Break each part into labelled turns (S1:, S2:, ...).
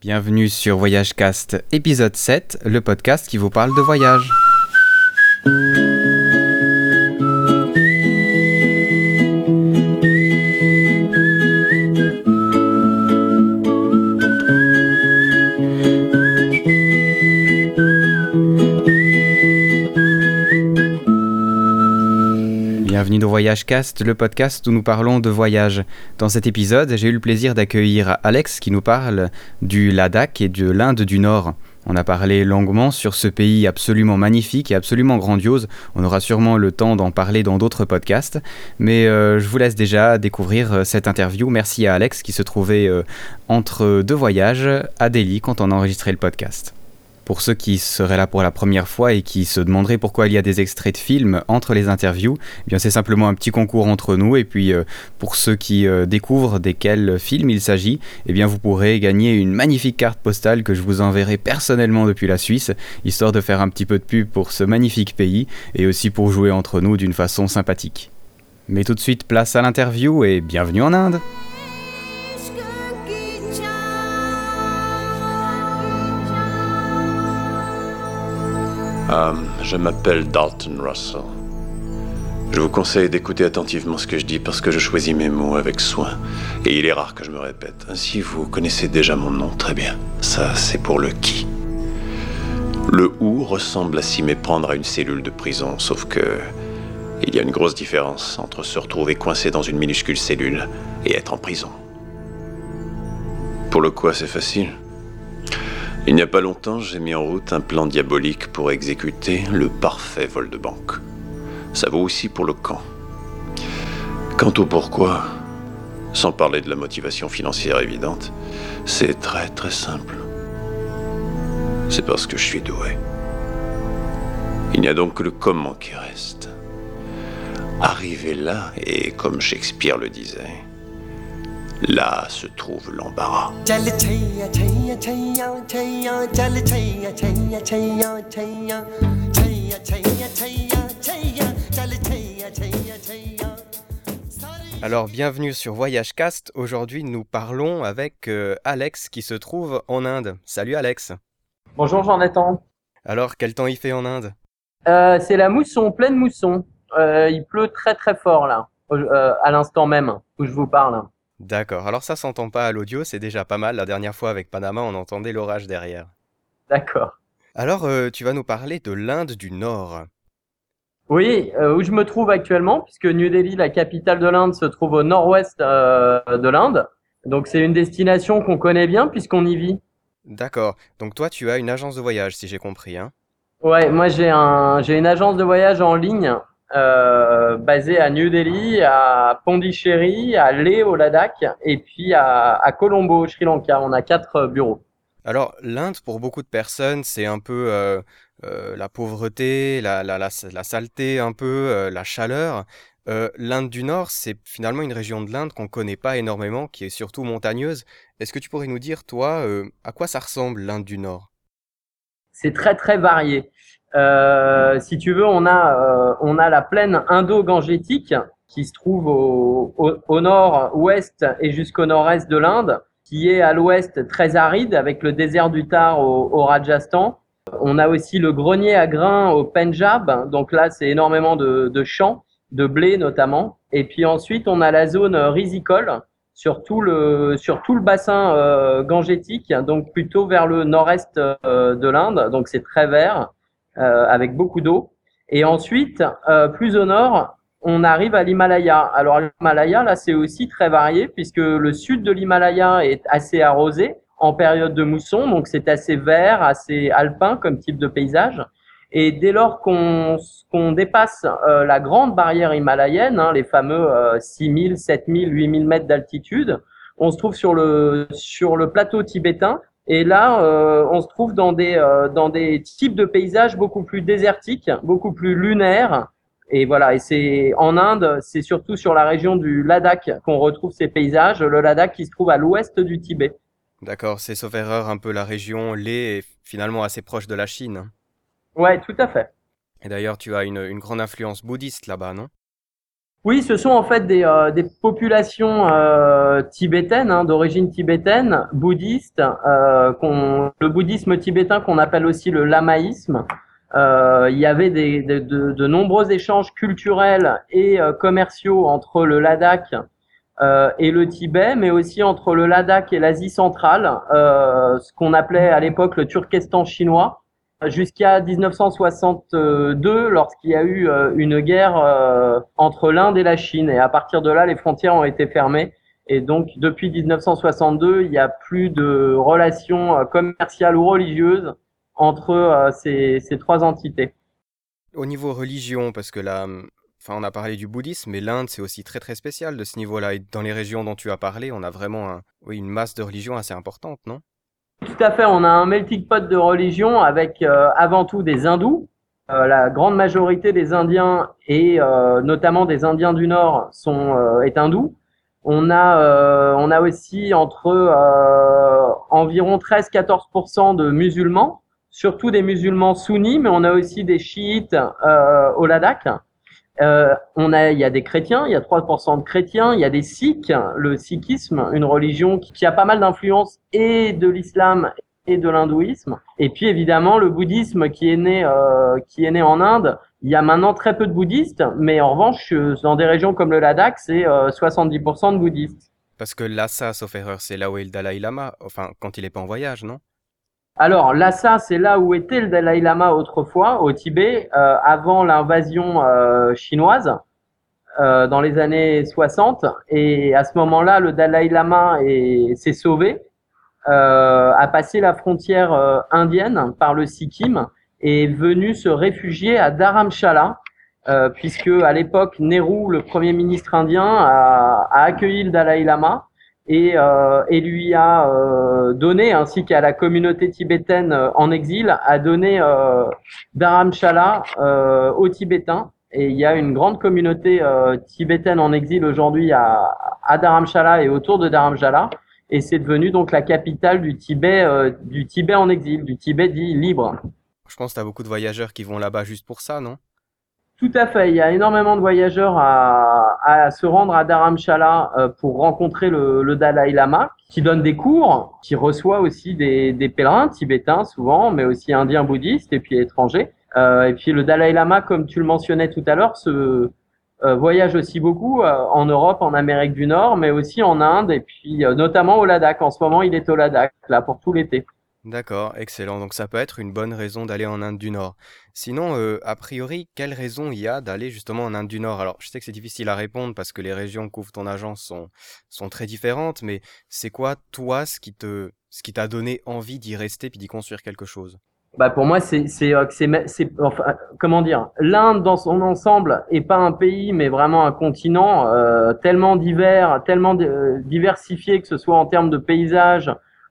S1: Bienvenue sur Voyage Cast épisode 7, le podcast qui vous parle de voyage. Bienvenue dans Voyage Cast, le podcast où nous parlons de voyage. Dans cet épisode, j'ai eu le plaisir d'accueillir Alex qui nous parle du Ladakh et de l'Inde du Nord. On a parlé longuement sur ce pays absolument magnifique et absolument grandiose. On aura sûrement le temps d'en parler dans d'autres podcasts. Mais euh, je vous laisse déjà découvrir euh, cette interview. Merci à Alex qui se trouvait euh, entre deux voyages à Delhi quand on a enregistré le podcast. Pour ceux qui seraient là pour la première fois et qui se demanderaient pourquoi il y a des extraits de films entre les interviews, eh bien c'est simplement un petit concours entre nous. Et puis euh, pour ceux qui euh, découvrent desquels films il s'agit, eh bien vous pourrez gagner une magnifique carte postale que je vous enverrai personnellement depuis la Suisse, histoire de faire un petit peu de pub pour ce magnifique pays et aussi pour jouer entre nous d'une façon sympathique. Mais tout de suite, place à l'interview et bienvenue en Inde
S2: Euh, je m'appelle Dalton Russell. Je vous conseille d'écouter attentivement ce que je dis parce que je choisis mes mots avec soin. Et il est rare que je me répète. Ainsi, vous connaissez déjà mon nom très bien. Ça, c'est pour le qui. Le où ressemble à s'y méprendre à une cellule de prison, sauf que il y a une grosse différence entre se retrouver coincé dans une minuscule cellule et être en prison. Pour le quoi, c'est facile. Il n'y a pas longtemps, j'ai mis en route un plan diabolique pour exécuter le parfait vol de banque. Ça vaut aussi pour le camp. Quant au pourquoi, sans parler de la motivation financière évidente, c'est très très simple. C'est parce que je suis doué. Il n'y a donc que le comment qui reste. Arriver là, et comme Shakespeare le disait, là se trouve l'embarras.
S1: Alors bienvenue sur Voyage Cast. Aujourd'hui nous parlons avec euh, Alex qui se trouve en Inde. Salut Alex.
S3: Bonjour Jean-Nathan.
S1: Alors quel temps il fait en Inde?
S3: Euh, c'est la mousson, pleine mousson. Euh, il pleut très très fort là, euh, à l'instant même où je vous parle.
S1: D'accord, alors ça s'entend pas à l'audio, c'est déjà pas mal. La dernière fois avec Panama, on entendait l'orage derrière.
S3: D'accord.
S1: Alors euh, tu vas nous parler de l'Inde du Nord.
S3: Oui, euh, où je me trouve actuellement, puisque New Delhi, la capitale de l'Inde, se trouve au nord-ouest euh, de l'Inde. Donc c'est une destination qu'on connaît bien puisqu'on y vit.
S1: D'accord, donc toi tu as une agence de voyage si j'ai compris, hein
S3: Ouais, moi j'ai un, j'ai une agence de voyage en ligne euh, basée à New Delhi, à Pondichéry, à Leh au Ladakh et puis à, à Colombo au Sri Lanka. On a quatre euh, bureaux.
S1: Alors l'Inde pour beaucoup de personnes c'est un peu euh, euh, la pauvreté, la, la, la, la saleté un peu, la chaleur. L'Inde du Nord c'est finalement une région de l'Inde qu'on connaît pas énormément, qui est surtout montagneuse. Est-ce que tu pourrais nous dire toi à quoi ça ressemble l'Inde du Nord?
S3: C'est très très varié. Euh, si tu veux, on a, euh, on a la plaine indo-gangétique qui se trouve au, au, au nord-ouest et jusqu'au nord-est de l'Inde, qui est à l'ouest très aride avec le désert du Thar au, au Rajasthan. On a aussi le grenier à grains au Pendjab, donc là c'est énormément de, de champs, de blé notamment. Et puis ensuite on a la zone risicole sur tout le, sur tout le bassin euh, gangétique, donc plutôt vers le nord-est euh, de l'Inde, donc c'est très vert avec beaucoup d'eau. Et ensuite, euh, plus au nord, on arrive à l'Himalaya. Alors l'Himalaya, là, c'est aussi très varié puisque le sud de l'Himalaya est assez arrosé en période de mousson, donc c'est assez vert, assez alpin comme type de paysage. Et dès lors qu'on qu'on dépasse euh, la grande barrière himalayenne, hein, les fameux euh, 6000, 7000, 8000 mètres d'altitude, on se trouve sur le, sur le plateau tibétain et là, euh, on se trouve dans des, euh, dans des types de paysages beaucoup plus désertiques, beaucoup plus lunaires. Et voilà, et c'est en Inde, c'est surtout sur la région du Ladakh qu'on retrouve ces paysages. Le Ladakh qui se trouve à l'ouest du Tibet.
S1: D'accord, c'est sauf erreur un peu la région Leh est finalement assez proche de la Chine.
S3: Ouais, tout à fait.
S1: Et d'ailleurs, tu as une, une grande influence bouddhiste là-bas, non?
S3: Oui, ce sont en fait des, euh, populations euh, tibétaines, hein, d'origine tibétaine, bouddhistes, euh, le bouddhisme tibétain qu'on appelle aussi le lamaïsme. Il y avait de, nombreux échanges culturels et commerciaux entre le Ladakh et le Tibet, mais aussi entre le Ladakh et l'Asie centrale, ce qu'on appelait à l'époque le Turkestan chinois jusqu'à 1962 lorsqu'il y a eu euh, une guerre euh, entre l'Inde et la Chine. Et à partir de là, les frontières ont été fermées. Et donc, depuis 1962, il n'y a plus de relations euh, commerciales ou religieuses entre ces, trois entités.
S1: Au niveau religion, parce que là, enfin, on a parlé du bouddhisme, mais l'Inde, c'est aussi très très spécial de ce niveau-là. Et dans les régions dont tu as parlé, on a vraiment une masse de religions assez importante, non?
S3: Tout à fait, on a un melting pot de religion avec euh, avant tout des hindous. Euh, la grande majorité des Indiens et euh, notamment des Indiens du Nord sont est hindou. On a on a aussi entre environ 13-14% de musulmans, surtout des musulmans sunnis, mais on a aussi des chiites au Ladakh. Euh, on a, il y a des chrétiens, il y a 3% de chrétiens, il y a des sikhs, le sikhisme, une religion qui, a pas mal d'influence et de l'islam et de l'hindouisme. Et puis évidemment le bouddhisme qui est né, euh, qui est né en Inde. Il y a maintenant très peu de bouddhistes, mais en revanche, dans des régions comme le Ladakh, c'est 70% euh, de bouddhistes.
S1: Parce que Lhasa, sauf erreur, c'est là où est le Dalai Lama, enfin quand il est pas en voyage, non?
S3: Alors Lhasa, c'est là où était le Dalai Lama autrefois, au Tibet, euh, avant l'invasion euh, chinoise, euh, dans les années 60. Et à ce moment-là, le Dalai Lama s'est sauvé, a passé la frontière indienne par le Sikkim et est venu se réfugier à Dharamshala, puisque à l'époque, Nehru, le premier ministre indien, a accueilli le Dalai Lama et, euh, et lui a euh, donné, ainsi qu'à la communauté tibétaine euh, en exil, a donné Dharamshala aux Tibétains. Et il y a une grande communauté tibétaine en exil aujourd'hui à, à Dharamshala et autour de Dharamshala. Et c'est devenu donc la capitale du Tibet, du Tibet en exil, du Tibet dit libre.
S1: Je pense que tu as beaucoup de voyageurs qui vont là-bas juste pour ça, non?
S3: Tout à fait. Il y a énormément de voyageurs à, à se rendre à Dharamshala euh, pour rencontrer le, le, Dalai Lama, qui donne des cours, qui reçoit aussi des, des pèlerins tibétains souvent, mais aussi indiens bouddhistes et puis étrangers. Euh, et puis le Dalai Lama, comme tu le mentionnais tout à l'heure, se euh, voyage aussi beaucoup euh, en Europe, en Amérique du Nord, mais aussi en Inde et puis euh, notamment au Ladakh. En ce moment, il est au Ladakh là pour tout l'été.
S1: D'accord, excellent. Donc ça peut être une bonne raison d'aller en Inde du Nord. Sinon, euh, a priori, quelle raison il y a d'aller justement en Inde du Nord? Alors, je sais que c'est difficile à répondre parce que les régions qu'ouvre ton agence sont, sont très différentes, mais c'est quoi, toi, ce qui t'a donné envie d'y rester puis d'y construire quelque chose?
S3: Bah pour moi, c'est, euh, comment dire, l'Inde dans son ensemble est pas un pays, mais vraiment un continent euh, tellement divers, tellement diversifié que ce soit en termes de paysage,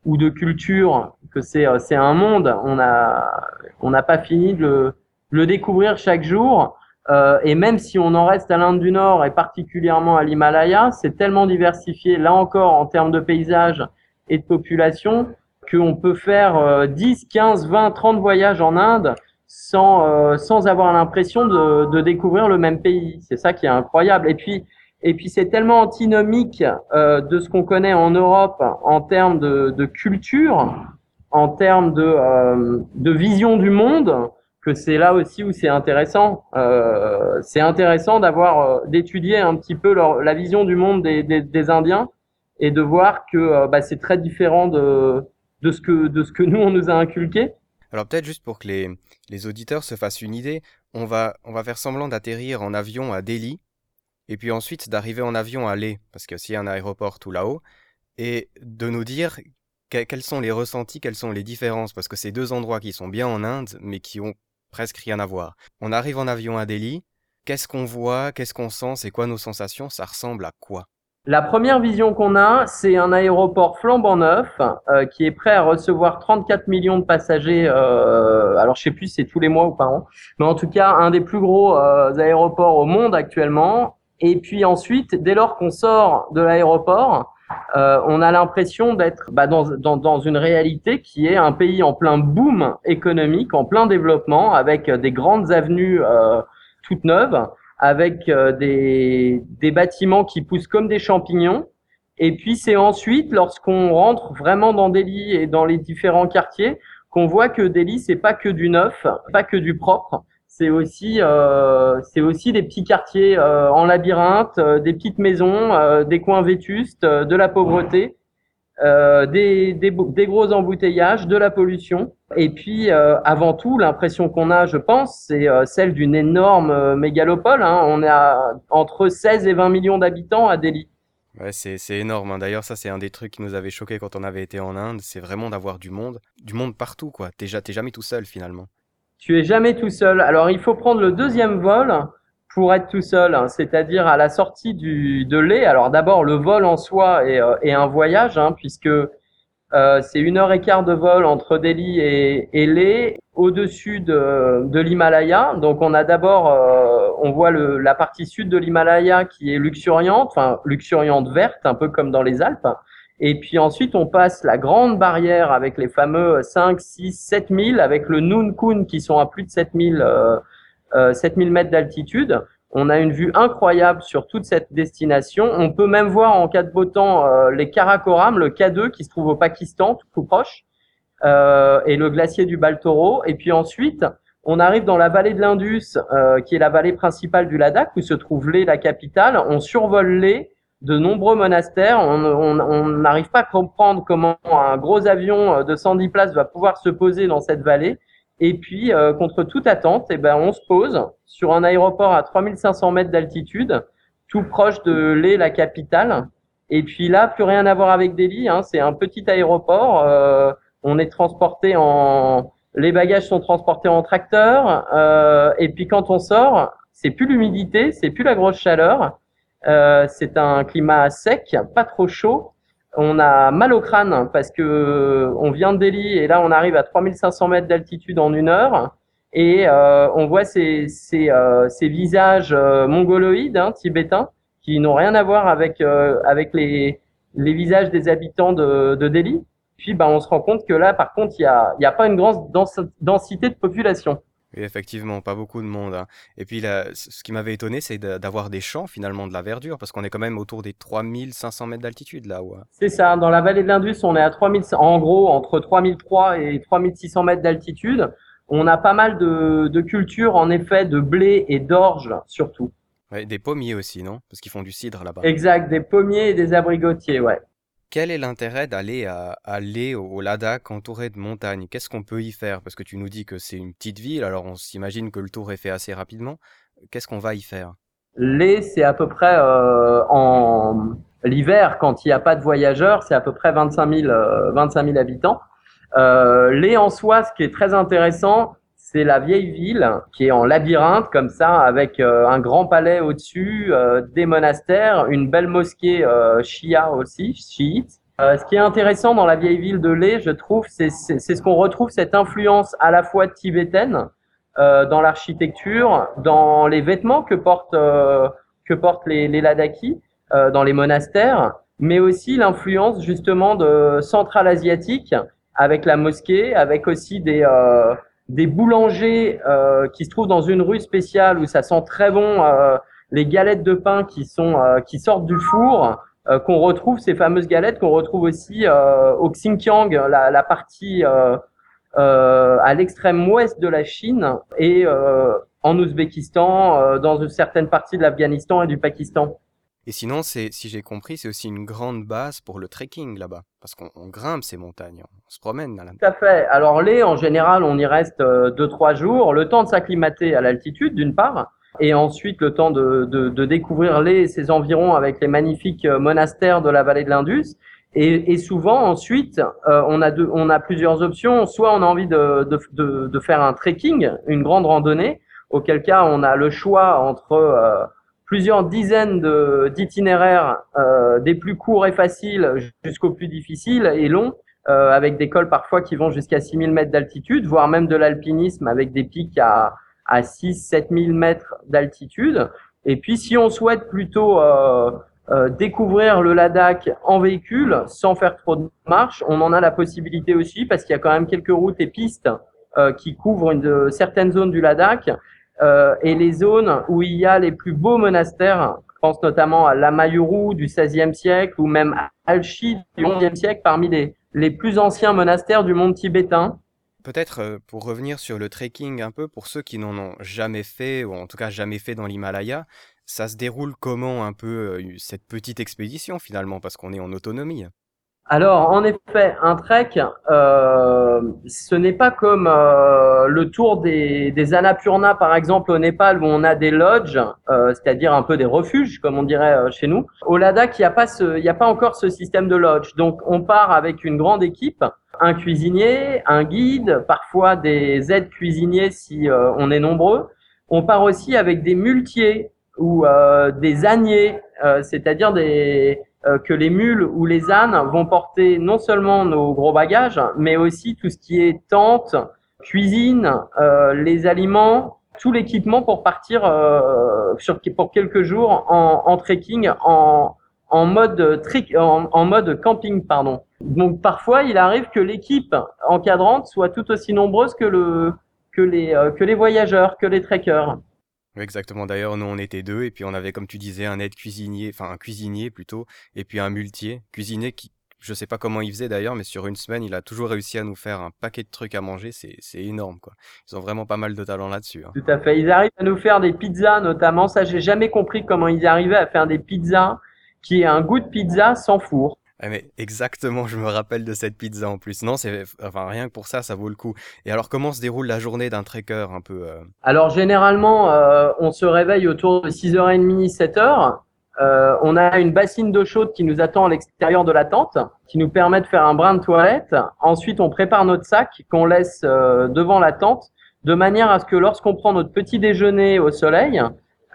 S3: ou de culture, que c'est euh, un monde. On n'a pas fini de le, découvrir chaque jour. Euh, et même si on en reste à l'Inde du Nord et particulièrement à l'Himalaya, c'est tellement diversifié là encore en termes de paysage et de population qu'on peut faire 10, 15, 20, 30 voyages en Inde sans, euh, sans avoir l'impression de, de découvrir le même pays. C'est ça qui est incroyable. Et puis, et puis c'est tellement antinomique euh, de ce qu'on connaît en Europe en termes de, culture, en termes de, euh, de, vision du monde, que c'est là aussi où c'est intéressant. Euh, c'est intéressant d'avoir d'étudier un petit peu la vision du monde des, Indiens et de voir que bah, c'est très différent de, de, ce que, de ce que nous on nous a inculqué.
S1: Alors peut-être juste pour que les, les auditeurs se fassent une idée, on va, on va faire semblant d'atterrir en avion à Delhi et puis ensuite d'arriver en avion à Leh, parce qu'il y a aussi un aéroport tout là-haut, et de nous dire quels sont les ressentis, quelles sont les différences, parce que c'est deux endroits qui sont bien en Inde, mais qui ont presque rien à voir. On arrive en avion à Delhi, qu'est-ce qu'on voit, qu'est-ce qu'on sent, c'est quoi nos sensations, ça ressemble à quoi?
S3: La première vision qu'on a, c'est un aéroport flambant neuf euh, qui est prêt à recevoir 34 millions de passagers. Euh, alors je sais plus si c'est tous les mois ou pas, an, mais en tout cas un des plus gros euh, aéroports au monde actuellement et puis ensuite, dès lors qu'on sort de l'aéroport, euh, on a l'impression d'être bah, dans, dans, dans, une réalité qui est un pays en plein boom économique, en plein développement, avec des grandes avenues euh, toutes neuves, avec des, des bâtiments qui poussent comme des champignons. Et puis c'est ensuite, lorsqu'on rentre vraiment dans Delhi et dans les différents quartiers, qu'on voit que Delhi c'est pas que du neuf, pas que du propre. C'est aussi, euh, aussi des petits quartiers euh, en labyrinthe, euh, des petites maisons, des coins vétustes, de la pauvreté, des, des, gros embouteillages, de la pollution. Et puis, avant tout, l'impression qu'on a, je pense, c'est celle d'une énorme mégalopole. Hein. On a entre 16 et 20 millions d'habitants à Delhi.
S1: Ouais, c'est, énorme. Hein. D'ailleurs, ça, c'est un des trucs qui nous avait choqué quand on avait été en Inde. C'est vraiment d'avoir du monde, du monde partout, quoi. T'es jamais tout seul, finalement.
S3: Tu es jamais tout seul. Alors, il faut prendre le deuxième vol pour être tout seul, hein. c'est-à-dire à la sortie du, de lait. Alors, d'abord, le vol en soi est, euh, un voyage, hein, puisque euh, c'est une heure et quart de vol entre Delhi et, et au-dessus de, de l'Himalaya. Donc, on a d'abord, euh, on voit le, la partie sud de l'Himalaya qui est luxuriante, enfin luxuriante verte, un peu comme dans les Alpes. Et puis ensuite, on passe la grande barrière avec les fameux 5, 6, 7 000, avec le Kun qui sont à plus de 7 000, euh, euh, 7000 mètres d'altitude. On a une vue incroyable sur toute cette destination. On peut même voir en cas de beau temps euh, les Karakoram, le K2 qui se trouve au Pakistan, tout proche, euh, et le glacier du Baltoro. Et puis ensuite, on arrive dans la vallée de l'Indus, euh, qui est la vallée principale du Ladakh, où se trouve Leh, la capitale. On survole Leh, de nombreux monastères. On n'arrive pas à comprendre comment un gros avion euh, de 110 places va pouvoir se poser dans cette vallée. Et puis, euh, contre toute attente, eh ben, on se pose sur un aéroport à 3500 mètres d'altitude, tout proche de Leh, la capitale. Et puis là, plus rien à voir avec Delhi. Hein, c'est un petit aéroport. Euh, on est transporté en, les bagages sont transportés en tracteur. Euh, et puis quand on sort, c'est plus l'humidité, c'est plus la grosse chaleur. Euh, c'est un climat sec, pas trop chaud on a mal au crâne parce que euh, on vient de Delhi et là on arrive à 3500 mètres d'altitude en une heure et euh, on voit ces, visages mongoloïdes, hein, tibétains, qui n'ont rien à voir avec, les, visages des habitants de, de Delhi. Puis bah, on se rend compte que là, par contre, il n'y a pas une grande densité de population.
S1: Oui, effectivement, pas beaucoup de monde. Hein. Et puis, là, ce qui m'avait étonné, c'est d'avoir des champs, finalement, de la verdure, parce qu'on est quand même autour des 3500 mètres d'altitude, là. Ouais.
S3: C'est ça, dans la vallée de l'Indus, on est à 3000, en gros, entre 3003 et 3600 mètres d'altitude. On a pas mal de, de cultures, en effet, de blé et d'orge, surtout.
S1: Ouais, des pommiers aussi, non? Parce qu'ils font du cidre là-bas.
S3: Exact, des pommiers et des abricotiers, ouais.
S1: Quel est l'intérêt d'aller à, aller au Ladakh entouré de montagnes? Qu'est-ce qu'on peut y faire? Parce que tu nous dis que c'est une petite ville, alors on s'imagine que le tour est fait assez rapidement. Qu'est-ce qu'on va y faire?
S3: Lé, c'est à peu près euh, en l'hiver, quand il n'y a pas de voyageurs, c'est à peu près 25 000, 25 000 habitants. Euh, Lé en soi, ce qui est très intéressant, c'est la vieille ville qui est en labyrinthe comme ça, avec euh, un grand palais au-dessus, euh, des monastères, une belle mosquée euh, shia aussi, chiite. ce qui est intéressant dans la vieille ville de Lé, je trouve, c'est ce qu'on retrouve cette influence à la fois tibétaine dans l'architecture, dans les vêtements que portent que portent les, les Ladakis, dans les monastères, mais aussi l'influence justement de centrale asiatique avec la mosquée, avec aussi des des boulangers euh, qui se trouvent dans une rue spéciale où ça sent très bon euh, les galettes de pain qui sont euh, sortent du four euh, qu'on retrouve ces fameuses galettes qu'on retrouve aussi euh, au Xinjiang la, la partie à l'extrême ouest de la Chine et en Ouzbékistan dans une certaine partie de l'Afghanistan et du Pakistan.
S1: Et sinon, si j'ai compris, c'est aussi une grande base pour le trekking là-bas, parce qu'on grimpe ces montagnes, on se promène. Là
S3: Tout à fait. Alors, les, en général, on y reste euh, deux, trois jours, le temps de s'acclimater à l'altitude, d'une part, et ensuite le temps de, de, de découvrir les, ses environs avec les magnifiques euh, monastères de la vallée de l'Indus. Et, et, souvent, ensuite, euh, on, a deux, on a plusieurs options. Soit on a envie de, de, de, faire un trekking, une grande randonnée, auquel cas on a le choix entre plusieurs dizaines d'itinéraires, euh, des plus courts et faciles jusqu'aux plus difficiles et longs, euh, avec des cols parfois qui vont jusqu'à 6000 mètres d'altitude, voire même de l'alpinisme avec des pics à, à 6 7000 mètres d'altitude. Et puis si on souhaite plutôt euh, découvrir le Ladakh en véhicule sans faire trop de marche, on en a la possibilité aussi parce qu'il y a quand même quelques routes et pistes qui couvrent une, certaines zones du Ladakh et les zones où il y a les plus beaux monastères. Je pense notamment à l'Amayuru du XVIe siècle ou même à Alchi du XIe siècle parmi les, les plus anciens monastères du monde tibétain.
S1: Peut-être pour revenir sur le trekking un peu, pour ceux qui n'en ont jamais fait, ou en tout cas jamais fait dans l'Himalaya, ça se déroule comment un peu cette petite expédition finalement, parce qu'on est en autonomie?
S3: Alors, en effet, un trek, euh, ce n'est pas comme euh, le tour des, des Annapurna, par exemple, au Népal, où on a des lodges, euh, c'est-à-dire un peu des refuges, comme on dirait euh, chez nous. Au Ladakh, il n'y a, pas a pas encore ce système de lodge. Donc, on part avec une grande équipe, un cuisinier, un guide, parfois des aides cuisiniers si euh, on est nombreux. On part aussi avec des muletiers ou des âniers, c'est-à-dire des euh, que les mules ou les ânes vont porter non seulement nos gros bagages, mais aussi tout ce qui est tente, cuisine, euh, les aliments, tout l'équipement pour partir euh, sur, pour quelques jours en, en trekking, en, en mode en, mode camping, pardon. Donc parfois, il arrive que l'équipe encadrante soit tout aussi nombreuse que le que les que les voyageurs, que les trekkers.
S1: Exactement. D'ailleurs, nous, on était deux, et puis on avait, comme tu disais, un aide cuisinier, enfin un cuisinier plutôt, et puis un muletier. Cuisinier qui, je sais pas comment il faisait d'ailleurs, mais sur une semaine, il a toujours réussi à nous faire un paquet de trucs à manger. C'est, c'est énorme, quoi. Ils ont vraiment pas mal de talent là-dessus. Hein.
S3: Tout à fait. Ils arrivent à nous faire des pizzas, notamment. Ça, j'ai jamais compris comment ils arrivaient à faire des pizzas qui aient un goût de pizza sans four.
S1: Ah, mais exactement, je me rappelle de cette pizza en plus. Non, c'est enfin rien que pour ça, ça vaut le coup. Et alors, comment se déroule la journée d'un trekker un peu euh?
S3: Alors généralement, euh, on se réveille autour de 6h30, 7h. Euh, on a une bassine d'eau chaude qui nous attend à l'extérieur de la tente, qui nous permet de faire un brin de toilette. Ensuite, on prépare notre sac qu'on laisse devant la tente, de manière à ce que lorsqu'on prend notre petit déjeuner au soleil,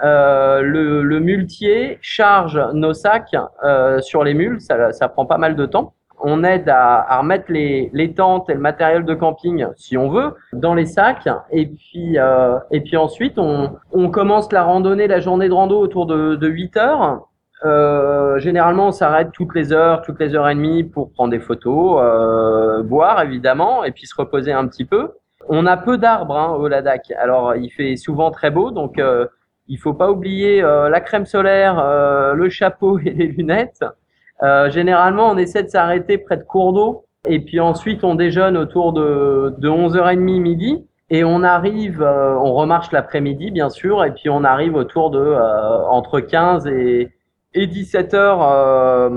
S3: euh, le, le, muletier charge nos sacs euh, sur les mules, ça, ça, prend pas mal de temps. On aide à, à remettre les, les, tentes et le matériel de camping, si on veut, dans les sacs. Et puis, euh, et puis ensuite, on, on, commence la randonnée, la journée de rando autour de, de 8 heures. Euh, généralement, on s'arrête toutes les heures, toutes les heures et demie pour prendre des photos, euh, boire évidemment, et puis se reposer un petit peu. On a peu d'arbres hein, au Ladakh, alors il fait souvent très beau, donc euh, il faut pas oublier euh, la crème solaire, euh, le chapeau et les lunettes. Euh, généralement, on essaie de s'arrêter près de cours d'eau et puis ensuite on déjeune autour de, de 11h30 midi et on arrive, on remarche l'après-midi bien sûr et puis on arrive autour de entre 15 et, et 17 heures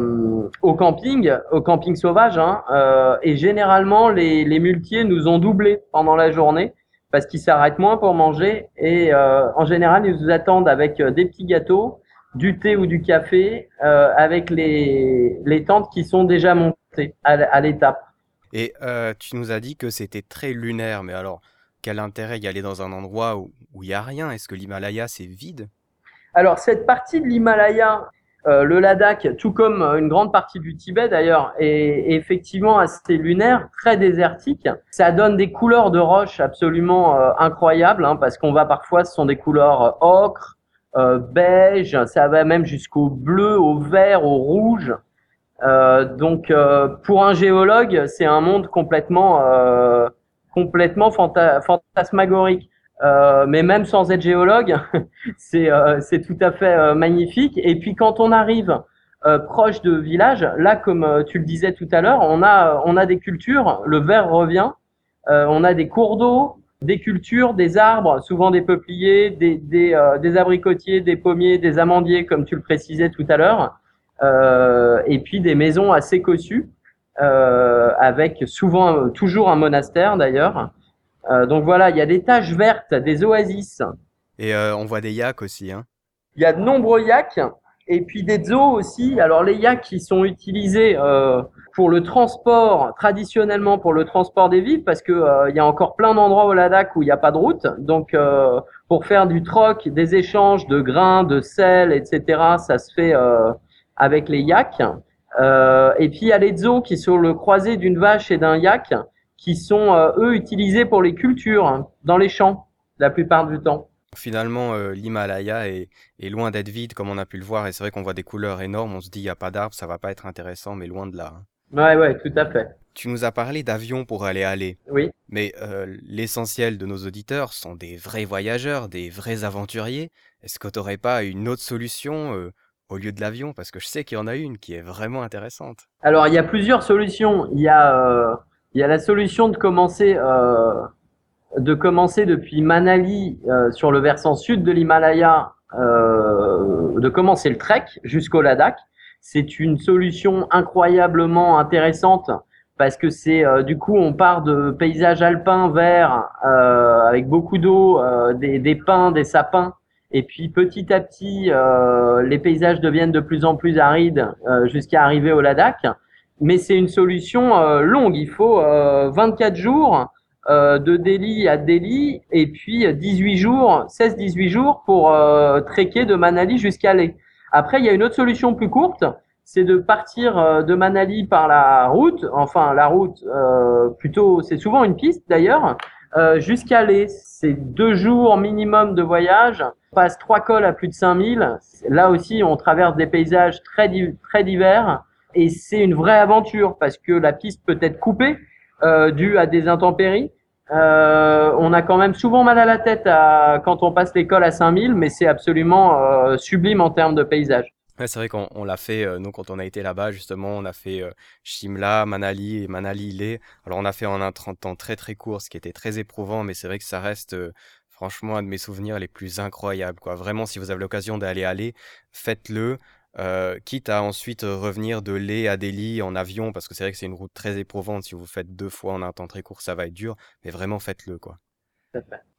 S3: au camping, au camping sauvage. Hein, et généralement, les, les muletiers nous ont doublé pendant la journée parce qu'ils s'arrêtent moins pour manger et euh, en général ils nous attendent avec euh, des petits gâteaux, du thé ou du café euh, avec les, les tentes qui sont déjà montées à, à l'étape.
S1: Et euh, tu nous as dit que c'était très lunaire, mais alors quel intérêt y aller dans un endroit où il n'y a rien? Est-ce que l'Himalaya c'est vide?
S3: Alors cette partie de l'Himalaya, euh, le Ladakh, tout comme une grande partie du Tibet d'ailleurs, est, effectivement assez lunaire, très désertique. Ça donne des couleurs de roche absolument euh, incroyables, hein, parce qu'on va parfois, ce sont des couleurs euh, ocre, euh, beige, ça va même jusqu'au bleu, au vert, au rouge. donc, pour un géologue, c'est un monde complètement, complètement fantasmagorique. Euh, mais même sans être géologue, c'est euh, tout à fait euh, magnifique. Et puis quand on arrive proche de villages, là, comme tu le disais tout à l'heure, on a, des cultures, le vert revient, on a des cours d'eau, des cultures, des arbres, souvent des peupliers, des, des, des, abricotiers, des pommiers, des amandiers, comme tu le précisais tout à l'heure, et puis des maisons assez cossues, avec souvent toujours un monastère d'ailleurs. Euh, donc voilà, il y a des taches vertes, des oasis.
S1: Et euh, on voit des yaks aussi. Hein.
S3: Il y a de nombreux yaks et puis des zoos aussi. Alors les yaks qui sont utilisés euh, pour le transport, traditionnellement pour le transport des villes, parce que euh, il y a encore plein d'endroits au Ladakh où il n'y a pas de route. Donc euh, pour faire du troc, des échanges de grains, de sel, etc., ça se fait avec les yaks. et puis il y a les zoos qui sont le croisé d'une vache et d'un yak qui sont, euh, eux, utilisés pour les cultures, hein, dans les champs, la plupart du temps.
S1: Finalement, euh, l'Himalaya est, est, loin d'être vide, comme on a pu le voir, et c'est vrai qu'on voit des couleurs énormes, on se dit, il n'y a pas d'arbres, ça va pas être intéressant, mais loin de là. Hein.
S3: Ouais, ouais, tout à fait.
S1: tu nous as parlé d'avion pour aller aller.
S3: Oui.
S1: Mais l'essentiel de nos auditeurs sont des vrais voyageurs, des vrais aventuriers. Est-ce que tu n'aurais pas une autre solution au lieu de l'avion? Parce que je sais qu'il y en a une qui est vraiment intéressante.
S3: Alors, il y a plusieurs solutions. Il y a, il y a la solution de commencer, de commencer depuis Manali sur le versant sud de l'Himalaya, de commencer le trek jusqu'au Ladakh. C'est une solution incroyablement intéressante parce que c'est euh, du coup on part de paysages alpins verts euh, avec beaucoup d'eau, euh, des, pins, des sapins, et puis petit à petit les paysages deviennent de plus en plus arides jusqu'à arriver au Ladakh. Mais c'est une solution longue, il faut 24 jours de Delhi à Delhi et puis 18 jours, 16-18 jours pour trekker de Manali jusqu'à Leh. Après, il y a une autre solution plus courte, c'est de partir euh, de Manali par la route, enfin la route, euh, plutôt, c'est souvent une piste d'ailleurs, euh, jusqu'à Lé. C'est deux jours minimum de voyage. On passe trois cols à plus de 5000. Là aussi, on traverse des paysages très, très divers et c'est une vraie aventure parce que la piste peut être coupée euh, due à des intempéries. Euh, on a quand même souvent mal à la tête quand on passe l'école à 5000, mais c'est absolument euh, sublime en termes de paysage.
S1: C'est vrai qu'on l'a fait, euh, nous, quand on a été là-bas, justement, on a fait euh, Shimla, Manali et Manali Leh. Alors, on a fait en un temps très très court, ce qui était très éprouvant, mais c'est vrai que ça reste franchement un de mes souvenirs les plus incroyables. Vraiment, si vous avez l'occasion d'aller aller, faites-le. Quitte à ensuite revenir de Leh à Delhi en avion, parce que c'est vrai que c'est une route très éprouvante. Si vous faites deux fois en un temps très court, ça va être dur, mais vraiment faites-le. quoi.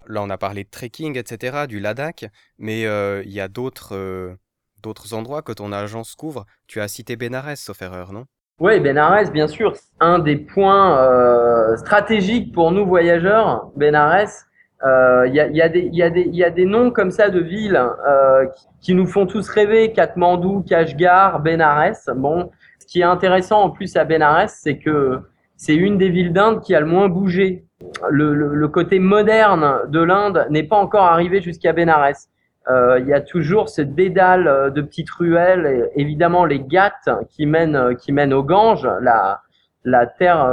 S1: Là, on a parlé de trekking, etc., du Ladakh, mais il y a d'autres d'autres endroits que ton agence couvre. Tu as cité Bénarès, sauf erreur, non?
S3: Oui, Bénarès, bien sûr. Un des points euh, stratégiques pour nous voyageurs, Bénarès. Il euh, y, a, y, a y, a des noms comme ça de villes euh, qui, nous font tous rêver. Katmandou, Kashgar, Bénarès. Bon, ce qui est intéressant en plus à Bénarès, c'est que c'est une des villes d'Inde qui a le moins bougé. Le, côté moderne de l'Inde n'est pas encore arrivé jusqu'à Bénarès. Euh, il y a toujours ce dédale euh, de petites ruelles, évidemment les Ghats qui mènent, qui mènent au Gange, la, la terre,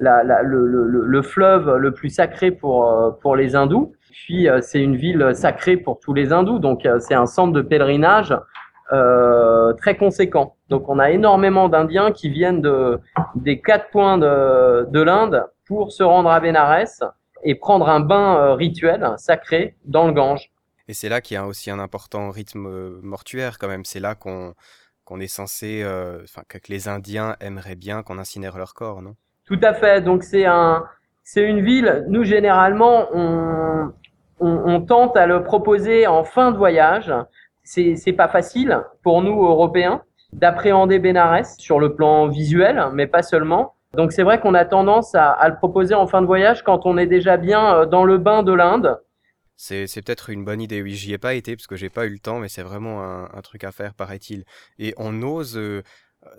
S3: le, le, le, fleuve le plus sacré pour, pour les hindous. Puis c'est une ville sacrée pour tous les hindous, donc c'est un centre de pèlerinage euh, très conséquent. Donc on a énormément d'Indiens qui viennent de, des quatre coins de, de l'Inde pour se rendre à Bénarès et prendre un bain rituel sacré dans le Gange.
S1: Et c'est là qu'il y a aussi un important rythme euh, mortuaire quand même. C'est là qu'on qu'on est censé, euh, enfin que les Indiens aimeraient bien qu'on incinère leur corps, non?
S3: Tout à fait. Donc c'est un, c'est une ville. Nous généralement, on, tente à le proposer en fin de voyage. C'est c'est pas facile pour nous Européens d'appréhender Bénarès sur le plan visuel, mais pas seulement. Donc c'est vrai qu'on a tendance à, à, le proposer en fin de voyage quand on est déjà bien euh, dans le bain de l'Inde
S1: c'est, peut-être une bonne idée. Oui, j'y ai pas été parce que j'ai pas eu le temps, mais c'est vraiment un, truc à faire, paraît-il. Et on ose, euh,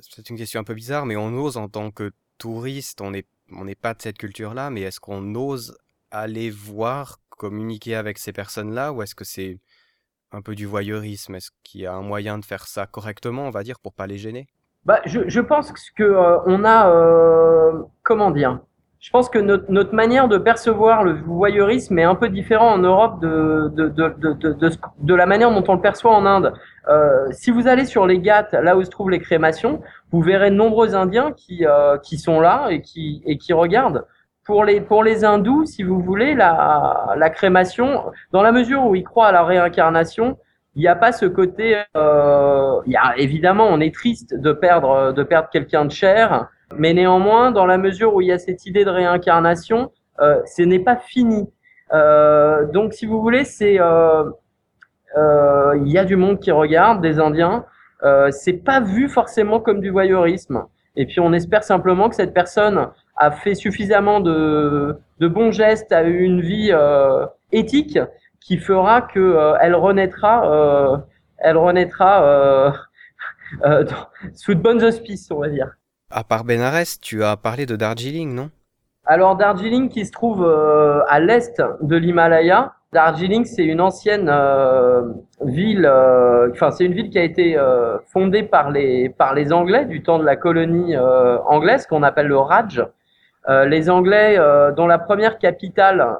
S1: c'est une question un peu bizarre, mais on ose en tant que touriste, on n'est pas de cette culture-là, mais est-ce qu'on ose aller voir, communiquer avec ces personnes-là, ou est-ce que c'est un peu du voyeurisme? Est-ce qu'il y a un moyen de faire ça correctement, on va dire, pour pas les gêner?
S3: Bah, je, je pense que euh, on a, euh, comment dire? Je pense que notre, notre, manière de percevoir le voyeurisme est un peu différent en Europe de, de, de, de, de la manière dont on le perçoit en Inde. Euh, si vous allez sur les Ghats, là où se trouvent les crémations, vous verrez de nombreux Indiens qui, euh, qui sont là et qui, et qui regardent. Pour les, pour les hindous, si vous voulez, la, la crémation, dans la mesure où ils croient à la réincarnation, il n'y a pas ce côté. Euh, y a, évidemment, on est triste de perdre, de perdre quelqu'un de cher. Mais néanmoins, dans la mesure où il y a cette idée de réincarnation, euh, ce n'est pas fini. Euh, donc, si vous voulez, c'est euh, euh il y a du monde qui regarde, des Indiens. Euh, c'est pas vu forcément comme du voyeurisme. Et puis, on espère simplement que cette personne a fait suffisamment de, de bons gestes, a eu une vie éthique qui fera que elle renaîtra, elle renaîtra sous de bonnes auspices, on va dire.
S1: À part Benares, tu as parlé de Darjeeling, non?
S3: Alors Darjeeling qui se trouve à l'est de l'Himalaya, Darjeeling, c'est une ancienne euh, ville, euh, enfin c'est une ville qui a été euh, fondée par les par les Anglais du temps de la colonie anglaise qu'on appelle le Raj. les Anglais, dont la première capitale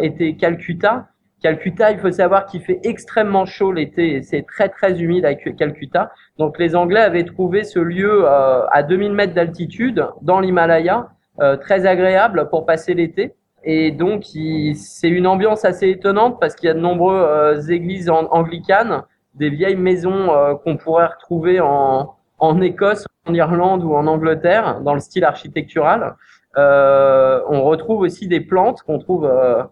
S3: était Calcutta. Calcutta, il faut savoir qu'il fait extrêmement chaud l'été et c'est très très humide à Calcutta. Donc les Anglais avaient trouvé ce lieu à 2000 mètres d'altitude dans l'Himalaya, très agréable pour passer l'été. Et donc, c'est une ambiance assez étonnante parce qu'il y a de nombreuses euh, églises anglicanes, des vieilles maisons euh, qu'on pourrait retrouver en, en Écosse, en Irlande ou en Angleterre, dans le style architectural. Euh, on retrouve aussi des plantes qu'on trouve, euh,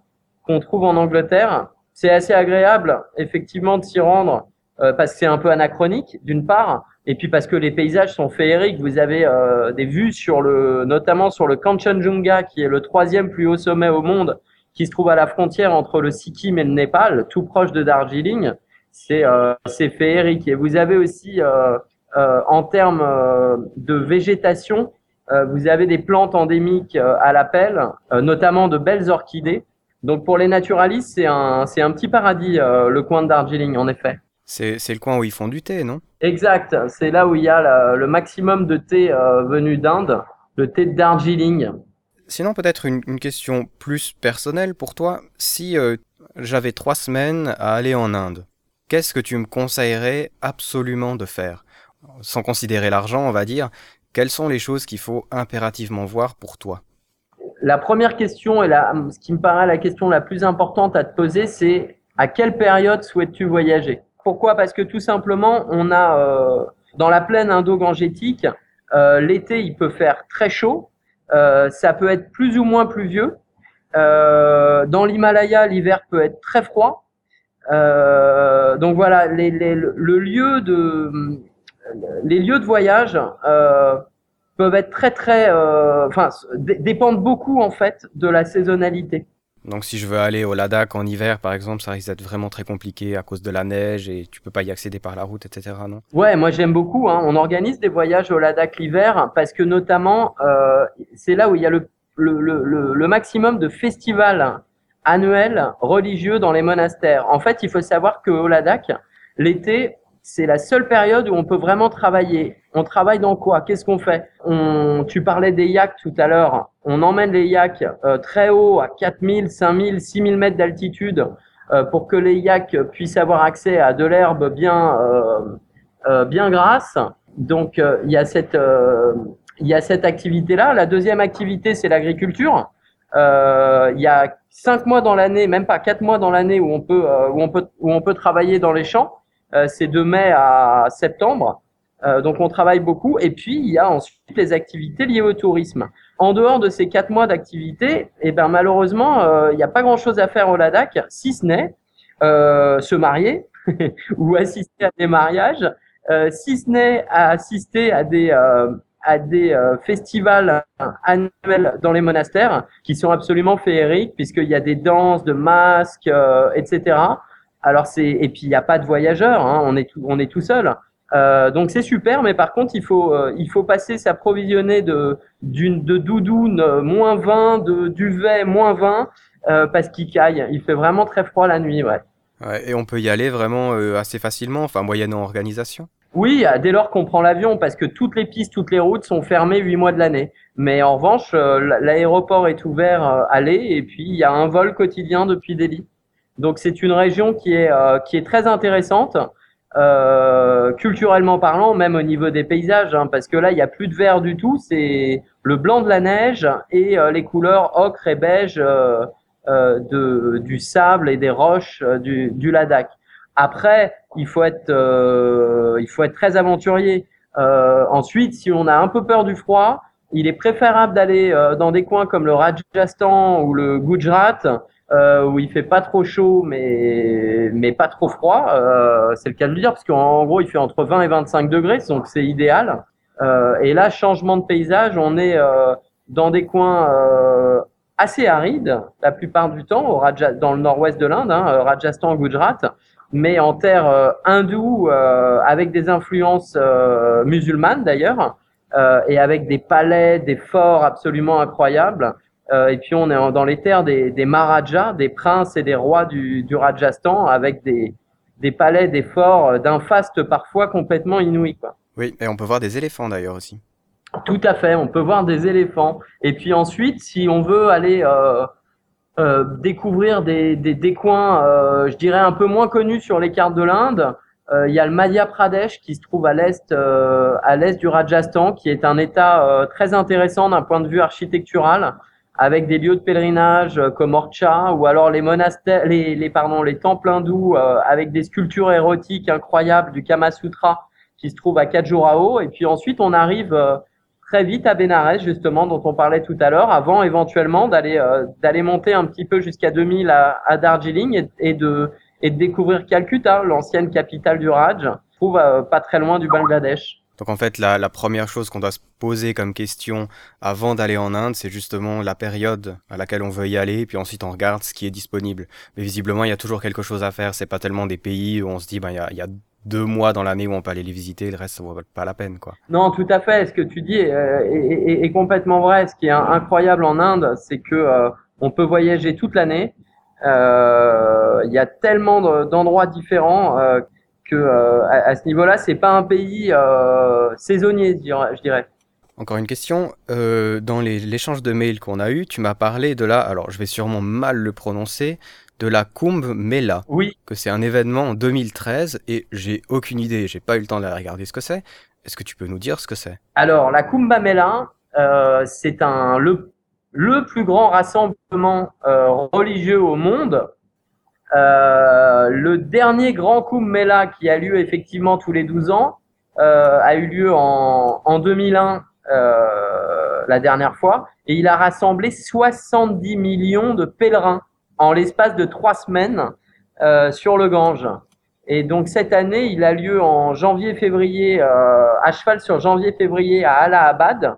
S3: qu'on trouve en Angleterre. C'est assez agréable, effectivement, de s'y rendre parce que c'est un peu anachronique, d'une part, et puis parce que les paysages sont féeriques, vous avez euh, des vues sur le, notamment sur le Kanchenjunga, qui est le troisième plus haut sommet au monde, qui se trouve à la frontière entre le Sikkim et le Népal, tout proche de Darjeeling. C'est euh, féerique. Et vous avez aussi, euh, euh en termes euh, de végétation, euh, vous avez des plantes endémiques à l'appel, notamment de belles orchidées. Donc pour les naturalistes, c'est un, c'est un petit paradis, le coin de Darjeeling, en effet.
S1: C'est le coin où ils font du thé, non?
S3: Exact. C'est là où il y a le maximum de thé euh, venu d'Inde, le thé de Darjeeling.
S1: Sinon, peut-être une, question plus personnelle pour toi. Si euh, j'avais trois semaines à aller en Inde, qu'est-ce que tu me conseillerais absolument de faire? Sans considérer l'argent, on va dire, quelles sont les choses qu'il faut impérativement voir pour toi?
S3: La première question, et la, ce qui me paraît la question la plus importante à te poser, c'est à quelle période souhaites-tu voyager? Pourquoi? Parce que tout simplement, on a euh, dans la plaine indo-gangétique, euh, l'été, il peut faire très chaud, euh, ça peut être plus ou moins pluvieux. dans l'Himalaya, l'hiver peut être très froid. donc voilà, les, le lieu de, les lieux de voyage peuvent être très très, enfin, dépendent beaucoup en fait de la saisonnalité.
S1: Donc si je veux aller au Ladakh en hiver, par exemple, ça risque d'être vraiment très compliqué à cause de la neige et tu peux pas y accéder par la route, etc. Non?
S3: Ouais, moi j'aime beaucoup. Hein. On organise des voyages au Ladakh l'hiver parce que notamment euh, c'est là où il y a le, le, le, le, maximum de festivals annuels religieux dans les monastères. En fait, il faut savoir qu'au Ladakh, l'été, c'est la seule période où on peut vraiment travailler. On travaille dans quoi? Qu'est-ce qu'on fait? Tu parlais des yaks tout à l'heure. On emmène les yaks euh, très haut, à 4000, 5000, 6000 mètres d'altitude, euh, pour que les yaks puissent avoir accès à de l'herbe bien, euh, bien grasse. Donc, il y a cette, cette activité-là. La deuxième activité, c'est l'agriculture. il y a cinq mois dans l'année, même pas quatre mois dans l'année où où où on peut travailler dans les champs. Euh, c'est de mai à septembre. Euh, donc on travaille beaucoup. Et puis il y a ensuite les activités liées au tourisme. En dehors de ces quatre mois d'activité, eh ben malheureusement, euh, il n'y a pas grand-chose à faire au Ladakh, si ce n'est se marier ou assister à des mariages, si ce n'est assister à des à des festivals annuels dans les monastères qui sont absolument féeriques puisqu'il y a des danses, de masques, etc. Alors c'est et puis il n'y a pas de voyageurs, hein, on est tout, on est tout seul. Euh, donc c'est super, mais par contre il faut euh, il faut passer s'approvisionner de d'une de doudoune euh, moins 20, de duvet moins 20 euh, parce qu'il caille. Il fait vraiment très froid la nuit, ouais.
S1: ouais et on peut y aller vraiment assez facilement, enfin moyennant organisation?
S3: Oui, dès lors qu'on prend l'avion, parce que toutes les pistes, toutes les routes sont fermées huit mois de l'année. Mais en revanche, l'aéroport est ouvert à aller et puis il y a un vol quotidien depuis Delhi. Donc c'est une région qui est, euh, qui est très intéressante, euh, culturellement parlant, même au niveau des paysages, hein, parce que là, il n'y a plus de vert du tout, c'est le blanc de la neige et euh, les couleurs ocre et beige de, du sable et des roches du, du Ladakh. Après, il faut être, il faut être très aventurier. ensuite, si on a un peu peur du froid, il est préférable d'aller dans des coins comme le Rajasthan ou le Gujarat, euh, où il fait pas trop chaud mais mais pas trop froid. Euh, c'est le cas de le dire parce qu'en gros il fait entre 20 et 25 degrés, donc c'est idéal. Euh, et là changement de paysage, on est euh, dans des coins euh, assez arides la plupart du temps, au Raja, dans le nord-ouest de l'Inde, hein, Rajasthan, Gujarat, mais en terre hindoue avec des influences musulmanes d'ailleurs et avec des palais, des forts absolument incroyables. Et puis on est dans les terres des, des Maharajas, des princes et des rois du, du Rajasthan, avec des, des palais, des forts d'un faste parfois complètement inouï. Quoi.
S1: Oui, et on peut voir des éléphants d'ailleurs aussi.
S3: Tout à fait, on peut voir des éléphants. Et puis ensuite, si on veut aller euh, euh, découvrir des, des, des coins, euh, je dirais, un peu moins connus sur les cartes de l'Inde, euh, il y a le Madhya Pradesh qui se trouve à l'est euh, à l'est du Rajasthan, qui est un État euh, très intéressant d'un point de vue architectural, avec des lieux de pèlerinage comme Orcha, ou alors les monastères, les, les, pardon, les temples hindous avec des sculptures érotiques incroyables du Kama Sutra qui se trouve à Khajuraho. Et puis ensuite, on arrive très vite à Benares, justement, dont on parlait tout à l'heure, avant éventuellement d'aller euh, d'aller monter un petit peu jusqu'à 2000 à, à Darjeeling et, et, de, et de découvrir Calcutta, l'ancienne capitale du Raj, trouve euh, pas très loin du Bangladesh.
S1: Donc en fait, la, la première chose qu'on doit se poser comme question avant d'aller en Inde, c'est justement la période à laquelle on veut y aller, puis ensuite on regarde ce qui est disponible. Mais visiblement, il y a toujours quelque chose à faire. C'est pas tellement des pays où on se dit, ben il y a, y a deux mois dans l'année où on peut aller les visiter, le reste, ça vaut pas la peine. Quoi.
S3: Non, tout à fait. Ce que tu dis est, est, est complètement vrai. Ce qui est incroyable en Inde, c'est que euh, on peut voyager toute l'année. Euh, il y a tellement d'endroits différents euh, que euh, à, à, ce niveau-là, c'est pas un pays euh, saisonnier, je dirais.
S1: Encore une question. Euh, dans l'échange de mails qu'on a eu, tu m'as parlé de la, alors je vais sûrement mal le prononcer, de la Kumbh Mela.
S3: Oui.
S1: Que c'est un événement en 2013 et j'ai aucune idée, j'ai pas eu le temps de regarder ce que c'est. Est-ce que tu peux nous dire ce que c'est?
S3: Alors, la Kumbh Mela, euh, c'est un le, le plus grand rassemblement euh, religieux au monde. Euh, le dernier grand Kumbh Mela qui a lieu effectivement tous les 12 ans euh, a eu lieu en, en 2001 euh, la dernière fois et il a rassemblé 70 millions de pèlerins en l'espace de trois semaines euh, sur le Gange. Et donc cette année, il a lieu en janvier-février, euh, à cheval sur janvier-février à Allahabad,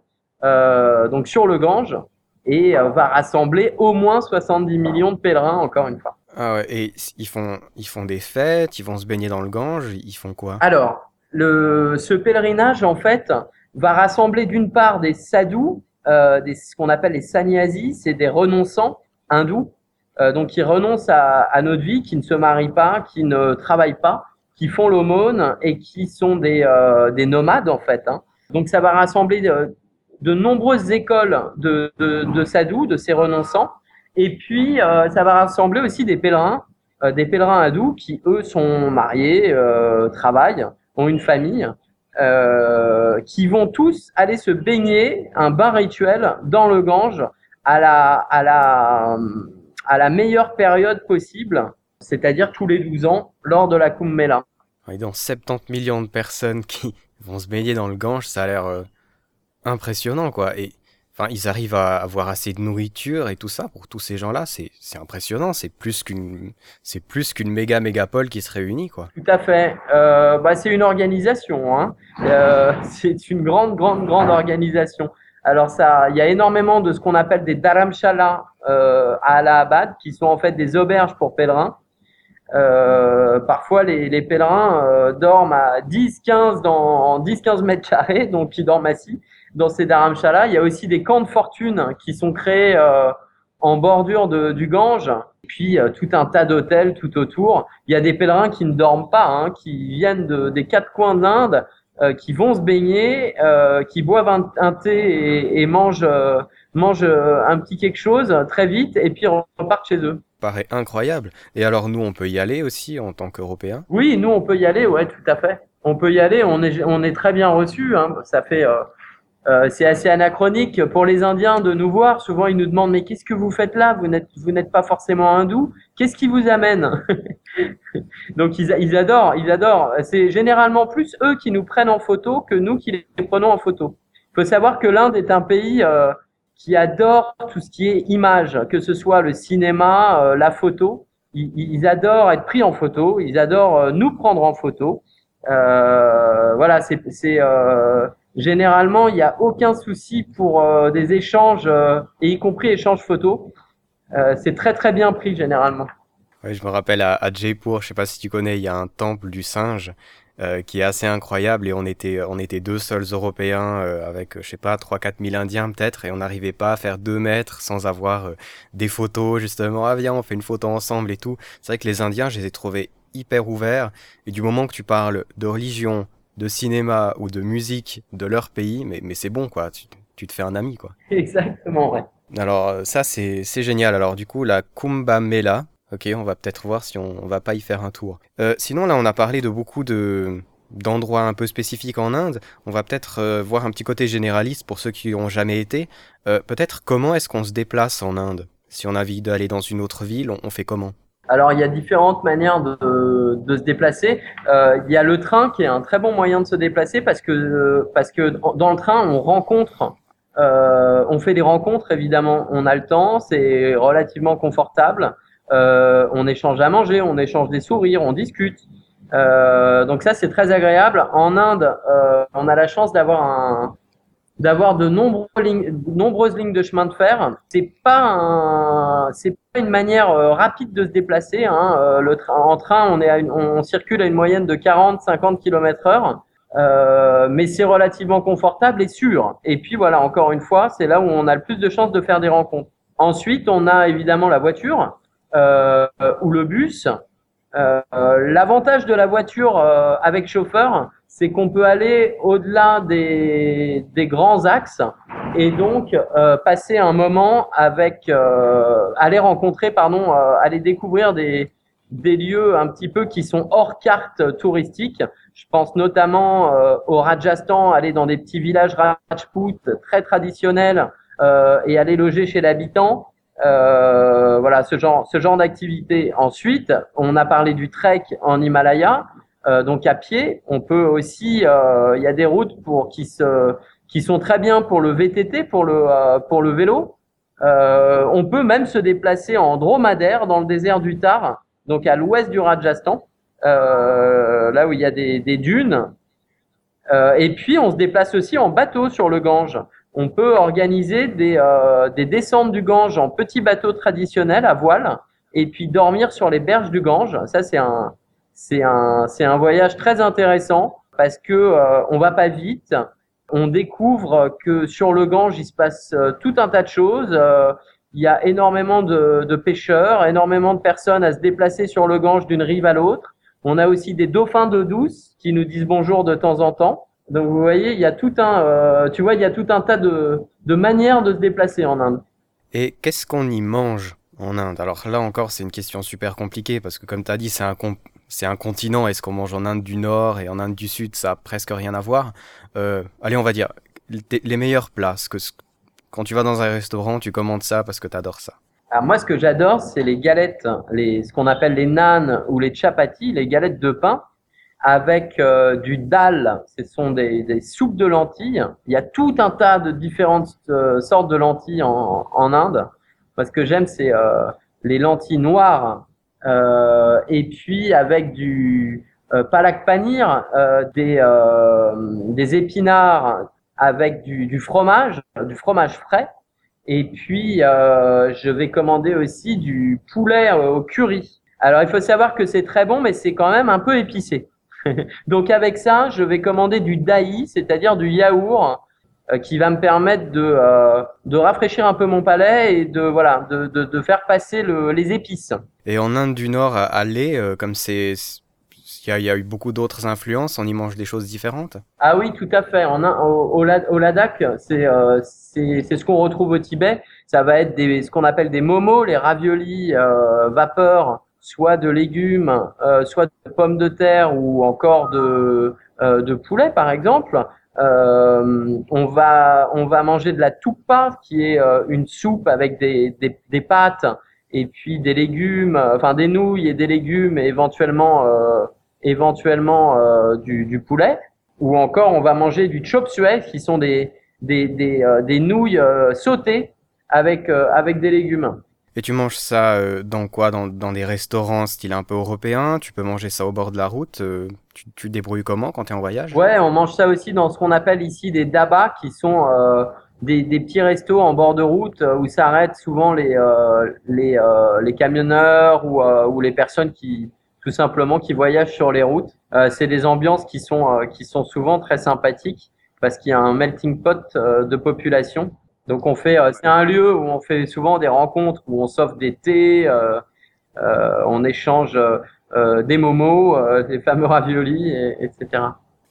S3: donc sur le Gange, et va rassembler au moins 70 millions de pèlerins, encore une fois.
S1: Ah et ils font, ils font des fêtes, ils vont se baigner dans le Gange, ils font quoi?
S3: Alors, le, ce pèlerinage, en fait, va rassembler d'une part des sadhus, euh, des, ce qu'on appelle les sannyasis, c'est des renonçants hindous, euh, donc qui renoncent à, à, notre vie, qui ne se marient pas, qui ne travaillent pas, qui font l'aumône et qui sont des, euh, des nomades en fait. Hein. Donc ça va rassembler de, de nombreuses écoles de, de, de, sadhus, de ces renonçants, et puis euh, ça va rassembler aussi des pèlerins, euh, des pèlerins hindous qui eux sont mariés, euh, travaillent, ont une famille. Qui vont tous aller se baigner un bain rituel dans le Gange à la, meilleure période possible, c'est-à-dire tous les 12 ans, lors de la Kumbh Mela.
S1: Oui, donc 70 millions de personnes qui vont se baigner dans le Gange, ça a l'air impressionnant, quoi. Et ils arrivent à avoir assez de nourriture et tout ça pour tous ces gens-là, c'est impressionnant. C'est plus qu'une c'est plus qu'une méga mégapole qui se réunit, quoi.
S3: Tout à fait. Euh, bah, c'est une organisation. Hein. Euh, c'est une grande, grande, grande organisation. Alors ça, il y a énormément de ce qu'on appelle des dharamshalas euh, à Allahabad, qui sont en fait des auberges pour pèlerins. Parfois, les, pèlerins dorment à 10-15 dans 10-15 mètres carrés, donc ils dorment assis dans ces dharamshalas. Il y a aussi des camps de fortune qui sont créés euh, en bordure de, du Gange. Et puis euh, tout un tas d'hôtels tout autour. Il y a des pèlerins qui ne dorment pas, hein, qui viennent de, des quatre coins de l'Inde euh, qui vont se baigner, qui boivent un, un thé et, et mangent, mangent un petit quelque chose très vite et puis repartent chez eux.
S1: Paraît incroyable. Et alors nous, on peut y aller aussi en tant qu'Européens?
S3: Oui, nous, on peut y aller, ouais, tout à fait. On peut y aller, on est, on est très bien reçus. Hein. Ça fait, euh, c'est assez anachronique pour les Indiens de nous voir. Souvent, ils nous demandent mais qu'est-ce que vous faites là? Vous n'êtes, vous n'êtes pas forcément hindou. Qu'est-ce qui vous amène? Donc ils, adorent, ils adorent. C'est généralement plus eux qui nous prennent en photo que nous qui les prenons en photo. Il faut savoir que l'Inde est un pays euh, qui adore tout ce qui est image, que ce soit le cinéma, euh, la photo. Ils, ils, adorent être pris en photo. Ils adorent euh, nous prendre en photo. Euh, voilà, c'est Généralement, il n'y a aucun souci pour euh, des échanges, euh, et y compris échanges photos. Euh, c'est très très bien pris généralement.
S1: Oui, je me rappelle à, à Jaipur, je sais pas si tu connais, il y a un temple du singe qui est assez incroyable et on était, on était deux seuls Européens avec, je sais pas, 3-4 000 Indiens peut-être et on n'arrivait pas à faire deux mètres sans avoir des photos justement. Ah viens, on fait une photo ensemble et tout. C'est vrai que les Indiens, je les ai trouvés hyper ouverts et du moment que tu parles de religion, de cinéma ou de musique de leur pays, mais, mais c'est bon quoi, tu, tu te fais un ami quoi.
S3: Exactement, ouais.
S1: Alors ça c'est génial. Alors du coup la Kumbh Mela, Ok, on va peut-être voir si on, on, va pas y faire un tour. Euh, sinon, là, on a parlé de beaucoup de d'endroits un peu spécifiques en Inde. On va peut-être euh, voir un petit côté généraliste pour ceux qui n'ont jamais été. Euh, peut-être comment est-ce qu'on se déplace en Inde? Si on a envie d'aller dans une autre ville, on, on fait comment?
S3: Alors, il y a différentes manières de, de se déplacer. Euh, il y a le train qui est un très bon moyen de se déplacer parce que, parce que dans le train, on rencontre, euh, on fait des rencontres évidemment. On a le temps, c'est relativement confortable. Euh, on échange à manger, on échange des sourires, on discute. Euh, donc ça, c'est très agréable. En Inde, euh, on a la chance d'avoir un, d'avoir de nombreuses lignes, nombreuses lignes de chemin de fer. C'est pas un, pas une manière euh, rapide de se déplacer. Hein. Euh, le train, en train, on est, à une, on circule à une moyenne de 40-50 km heure. Euh, mais c'est relativement confortable et sûr. Et puis voilà, encore une fois, c'est là où on a le plus de chances de faire des rencontres. Ensuite, on a évidemment la voiture euh, ou le bus. Euh, L'avantage de la voiture euh, avec chauffeur, c'est qu'on peut aller au-delà des, des, grands axes et donc euh, passer un moment avec, euh, aller rencontrer, pardon, euh, aller découvrir des, des lieux un petit peu qui sont hors carte touristique. Je pense notamment euh, au Rajasthan, aller dans des petits villages Rajput très traditionnels et aller loger chez l'habitant. Euh, voilà, ce genre, ce genre d'activité. Ensuite, on a parlé du trek en Himalaya, euh, donc à pied. On peut aussi, euh, il y a des routes pour qui se, qui sont très bien pour le VTT, pour le, pour le vélo. On peut même se déplacer en dromadaire dans le désert du Tar, donc à l'ouest du Rajasthan, là où il y a des dunes. et puis, on se déplace aussi en bateau sur le Gange on peut organiser des, euh, des, descentes du Gange en petits bateaux traditionnels à voile et puis dormir sur les berges du Gange. Ça, c'est un, c'est un, c'est un voyage très intéressant parce que euh, on va pas vite. On découvre que sur le Gange, il se passe euh, tout un tas de choses. Euh, il y a énormément de, de, pêcheurs, énormément de personnes à se déplacer sur le Gange d'une rive à l'autre. On a aussi des dauphins d'eau douce qui nous disent bonjour de temps en temps. Donc vous voyez, il y a tout un, euh, tu vois, il y a tout un tas de, de manières de se déplacer en Inde.
S1: Et qu'est-ce qu'on y mange en Inde? Alors là encore, c'est une question super compliquée parce que comme tu as dit, c'est un, c'est un continent. Est-ce qu'on mange en Inde du Nord et en Inde du Sud? Ça a presque rien à voir. Euh, allez, on va dire les meilleurs plats. Que, quand tu vas dans un restaurant, tu commandes ça parce que tu adores ça.
S3: Alors moi, ce que j'adore, c'est les galettes, les, ce qu'on appelle les nanes ou les chapatis, les galettes de pain avec euh, du dal, ce sont des, des, soupes de lentilles. Il y a tout un tas de différentes euh, sortes de lentilles en, en Inde. Moi, ce que j'aime, c'est euh, les lentilles noires euh, et puis avec du euh, palak panir, des, des épinards avec du, du, fromage, du fromage frais. Et puis, je vais commander aussi du poulet au curry. Alors, il faut savoir que c'est très bon, mais c'est quand même un peu épicé. Donc avec ça, je vais commander du dahi, c'est-à-dire du yaourt euh, qui va me permettre de, euh, de rafraîchir un peu mon palais et de, voilà, de, de, de faire passer le, les épices.
S1: Et en Inde du Nord, à lait, euh, comme c'est... Il y, y, a eu beaucoup d'autres influences, on y mange des choses différentes?
S3: Ah oui, tout à fait. En, au, au, au Ladakh, c'est euh, ce qu'on retrouve au Tibet. Ça va être des, ce qu'on appelle des momos, les raviolis vapeur soit de légumes, euh, soit de pommes de terre ou encore de, euh, de poulet par exemple. Euh, on va on va manger de la tupa qui est euh, une soupe avec des, des, des, pâtes et puis des légumes, enfin des nouilles et des légumes et éventuellement euh, éventuellement du, du, poulet. Ou encore on va manger du chop suey qui sont des des, des, des nouilles sautées avec avec des légumes.
S1: Et tu manges ça euh, dans quoi? Dans, dans, des restaurants style un peu européen Tu peux manger ça au bord de la route euh, tu, te débrouilles comment quand tu es en voyage?
S3: Ouais, on mange ça aussi dans ce qu'on appelle ici des dabas, qui sont euh, des, des, petits restos en bord de route où s'arrêtent souvent les, les, les camionneurs ou, ou les personnes qui, tout simplement qui voyagent sur les routes. c'est des ambiances qui sont qui sont souvent très sympathiques parce qu'il y a un melting pot de population. Donc on fait, c'est un lieu où on fait souvent des rencontres où on s'offre des thés, on échange des momos, des fameux raviolis, etc.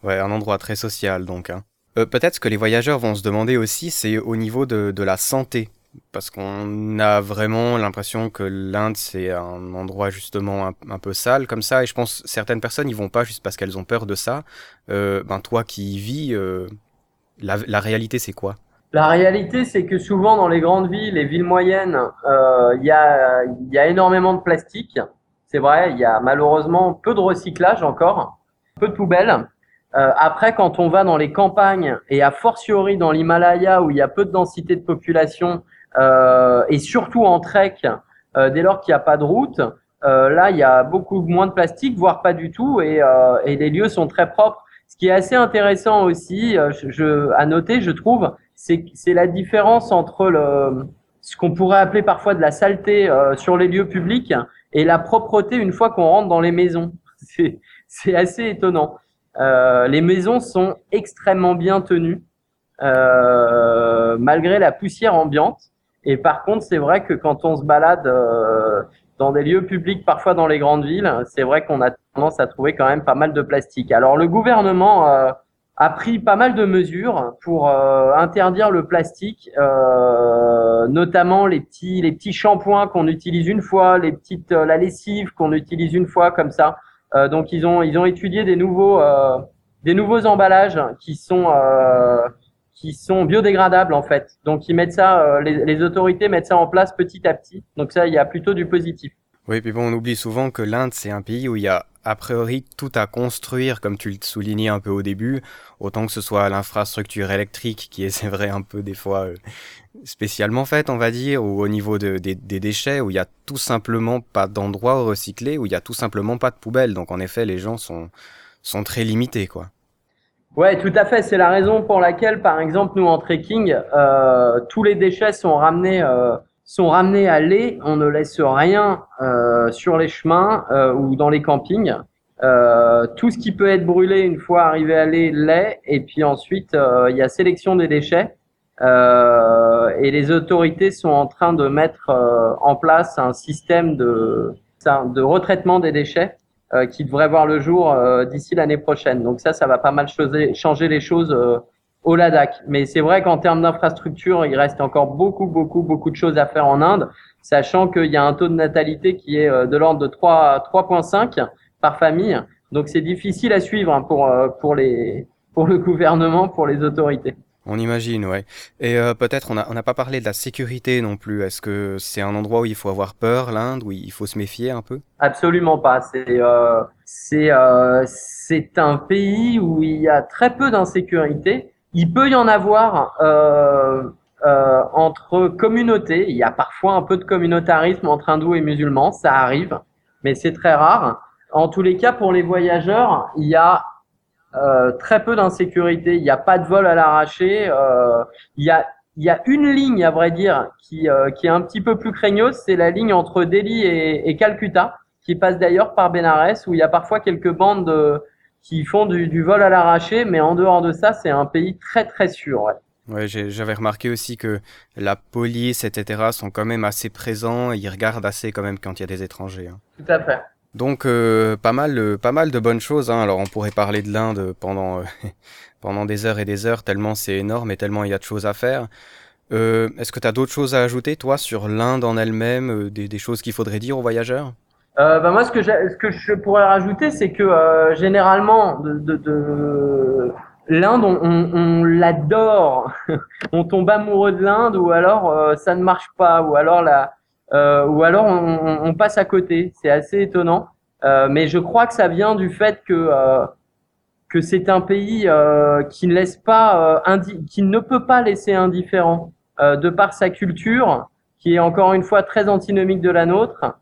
S1: Ouais, un endroit très social donc. Hein. Euh, peut-être ce que les voyageurs vont se demander aussi, c'est au niveau de, de la santé. Parce qu'on a vraiment l'impression que l'Inde, c'est un endroit justement un, peu sale comme ça. Et je pense certaines personnes n'y vont pas juste parce qu'elles ont peur de ça. Euh, ben toi qui y vis, euh, la, la, réalité, c'est quoi?
S3: La réalité, c'est que souvent dans les grandes villes, les villes moyennes, il y, a, énormément de plastique. C'est vrai, il y a malheureusement peu de recyclage encore, peu de poubelles. Euh, après, quand on va dans les campagnes et a fortiori dans l'Himalaya où il y a peu de densité de population euh, et surtout en trek, euh, dès lors qu'il n'y a pas de route, euh, là il y a beaucoup moins de plastique, voire pas du tout, euh, et les lieux sont très propres. Ce qui est assez intéressant aussi, je, à noter, je trouve, c'est la différence entre ce qu'on pourrait appeler parfois de la saleté sur les lieux publics et la propreté une fois qu'on rentre dans les maisons. C'est assez étonnant. Euh, les maisons sont extrêmement bien tenues, euh, malgré la poussière ambiante. Et par contre, c'est vrai que quand on se balade euh, dans des lieux publics, parfois dans les grandes villes, c'est vrai qu'on a tendance à trouver quand même pas mal de plastique. Alors le gouvernement a pris pas mal de mesures pour interdire le plastique, notamment les petits les petits shampoings qu'on utilise une fois, les petites la lessive qu'on utilise une fois comme ça. Euh, donc ils ont ils ont étudié des nouveaux euh, des nouveaux emballages qui sont euh, qui sont biodégradables en fait. Donc ils mettent ça, les, les, autorités mettent ça en place petit à petit. Donc ça, il y a plutôt du positif.
S1: Oui, puis bon, on oublie souvent que l'Inde c'est un pays où il y a a priori tout à construire, comme tu le soulignais un peu au début, autant que ce soit l'infrastructure électrique qui est c'est vrai un peu des fois spécialement faite, on va dire, ou au niveau de, des, des, déchets, où il y a tout simplement pas d'endroit recyclé, où il y a tout simplement pas de poubelle. Donc en effet, les gens sont, sont très limités, quoi.
S3: Ouais, tout à fait. C'est la raison pour laquelle, par exemple, nous en trekking, euh, tous les déchets sont ramenés, euh, sont ramenés à l'est. On ne laisse rien euh, sur les chemins ou dans les campings. Tout ce qui peut être brûlé une fois arrivé à l'est, l'est. Et puis ensuite, il y a sélection des déchets. Et les autorités sont en train de mettre en place un système de, de retraitement des déchets qui devrait voir le jour d'ici l'année prochaine. Donc ça, ça va pas mal changer, changer les choses au Ladakh. Mais c'est vrai qu'en termes d'infrastructure, il reste encore beaucoup, beaucoup, beaucoup de choses à faire en Inde, sachant qu'il y a un taux de natalité qui est de l'ordre de 3,5 par famille. Donc c'est difficile à suivre hein, pour, pour, les, pour le gouvernement, pour les autorités.
S1: On imagine, ouais. Et euh, peut-être on n'a pas parlé de la sécurité non plus. Est-ce que c'est un endroit où il faut avoir peur, l'Inde, où il faut se méfier un peu?
S3: Absolument pas. C'est euh, euh, c'est un pays où il y a très peu d'insécurité. Il peut y en avoir entre communautés. Il y a parfois un peu de communautarisme entre hindous et musulmans, ça arrive, mais c'est très rare. En tous les cas, pour les voyageurs, il y a euh, très peu d'insécurité. Il n'y a pas de vol à l'arraché. Euh, il y a il y a une ligne, à vrai dire, qui, euh, qui est un petit peu plus craigneuse, c'est la ligne entre Delhi et, et Calcutta, qui passe d'ailleurs par Benares, où il y a parfois quelques bandes qui font du, du, vol à l'arraché, mais en dehors de ça, c'est un pays très très sûr. Ouais.
S1: Ouais, j'avais remarqué aussi que la police, etc., sont quand même assez présents et ils regardent assez quand même quand il y a des étrangers. Hein.
S3: Tout à fait.
S1: Donc euh, pas mal, euh, pas mal de bonnes choses. Hein. Alors on pourrait parler de l'Inde pendant euh, pendant des heures et des heures tellement c'est énorme et tellement il y a de choses à faire. Euh, Est-ce que tu as d'autres choses à ajouter toi sur l'Inde en elle-même, euh, des, des, choses qu'il faudrait dire aux voyageurs?
S3: Bah moi ce que, ce que je pourrais rajouter c'est que généralement de, de, de... l'Inde on, on, on l'adore, on tombe amoureux de l'Inde ou alors ça ne marche pas ou alors la euh, ou alors on, passe à côté. C'est assez étonnant. Euh, mais je crois que ça vient du fait que euh, que c'est un pays qui ne laisse pas qui ne peut pas laisser indifférent de par sa culture, qui est encore une fois très antinomique de la nôtre.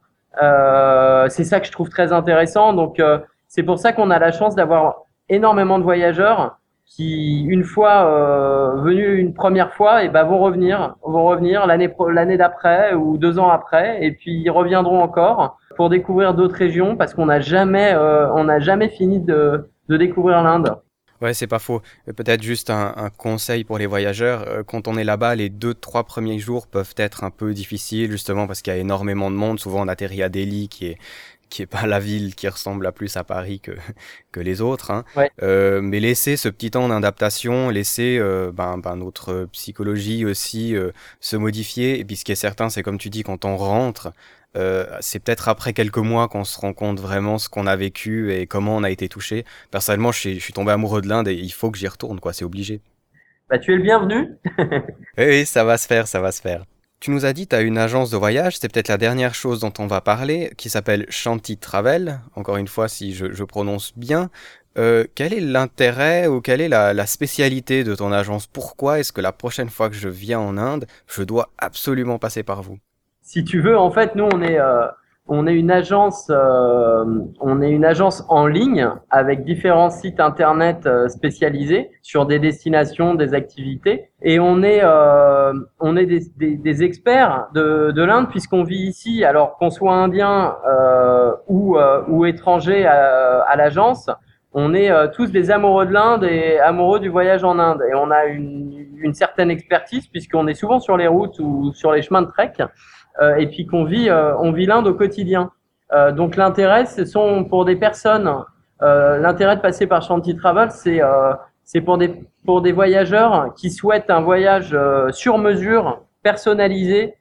S3: c'est ça que je trouve très intéressant. Donc c'est pour ça qu'on a la chance d'avoir énormément de voyageurs qui, une fois euh, venus une première fois, et eh ben, vont revenir, vont revenir l'année l'année d'après ou deux ans après, et puis ils reviendront encore pour découvrir d'autres régions parce qu'on n'a jamais, euh, on n'a jamais fini de, de découvrir l'Inde.
S1: Ouais, c'est pas faux. Peut-être juste un, un, conseil pour les voyageurs. Euh, quand on est là-bas, les deux, trois premiers jours peuvent être un peu difficiles, justement parce qu'il y a énormément de monde. Souvent, on atterrit à Delhi, qui est qui est pas la ville qui ressemble à plus à Paris que, que les autres. Hein. Euh, mais laisser ce petit temps d'adaptation, laisser euh, ben, ben, notre psychologie aussi euh, se modifier. Et puis ce qui est certain, c'est comme tu dis, quand on rentre, euh, c'est peut-être après quelques mois qu'on se rend compte vraiment ce qu'on a vécu et comment on a été touché. Personnellement, je suis, je suis tombé amoureux de l'Inde et il faut que j'y retourne, quoi. C'est obligé.
S3: Bah, tu es le bienvenu.
S1: oui, ça va se faire, ça va se faire. Tu nous as dit, tu as une agence de voyage, c'est peut-être la dernière chose dont on va parler, qui s'appelle Shanti Travel, encore une fois si je, prononce bien. Euh, quel est l'intérêt ou quelle est la, spécialité de ton agence? Pourquoi est-ce que la prochaine fois que je viens en Inde, je dois absolument passer par vous?
S3: Si tu veux, en fait, nous, on est, euh, on est une agence, euh, on est une agence en ligne avec différents sites internet euh, spécialisés sur des destinations, des activités, et on est, euh, on est des, des, des experts de, de l'Inde puisqu'on vit ici, alors qu'on soit indien euh, ou, ou étranger à, à l'agence. On est tous des amoureux de l'Inde et amoureux du voyage en Inde, et on a une, une certaine expertise puisqu'on est souvent sur les routes ou sur les chemins de trek. Euh, et puis qu'on vit, euh, on vit l'Inde au quotidien. Euh, donc l'intérêt, ce sont pour des personnes, l'intérêt de passer par Shanti Travel, c'est c'est pour des pour des voyageurs qui souhaitent un voyage sur mesure, personnalisé,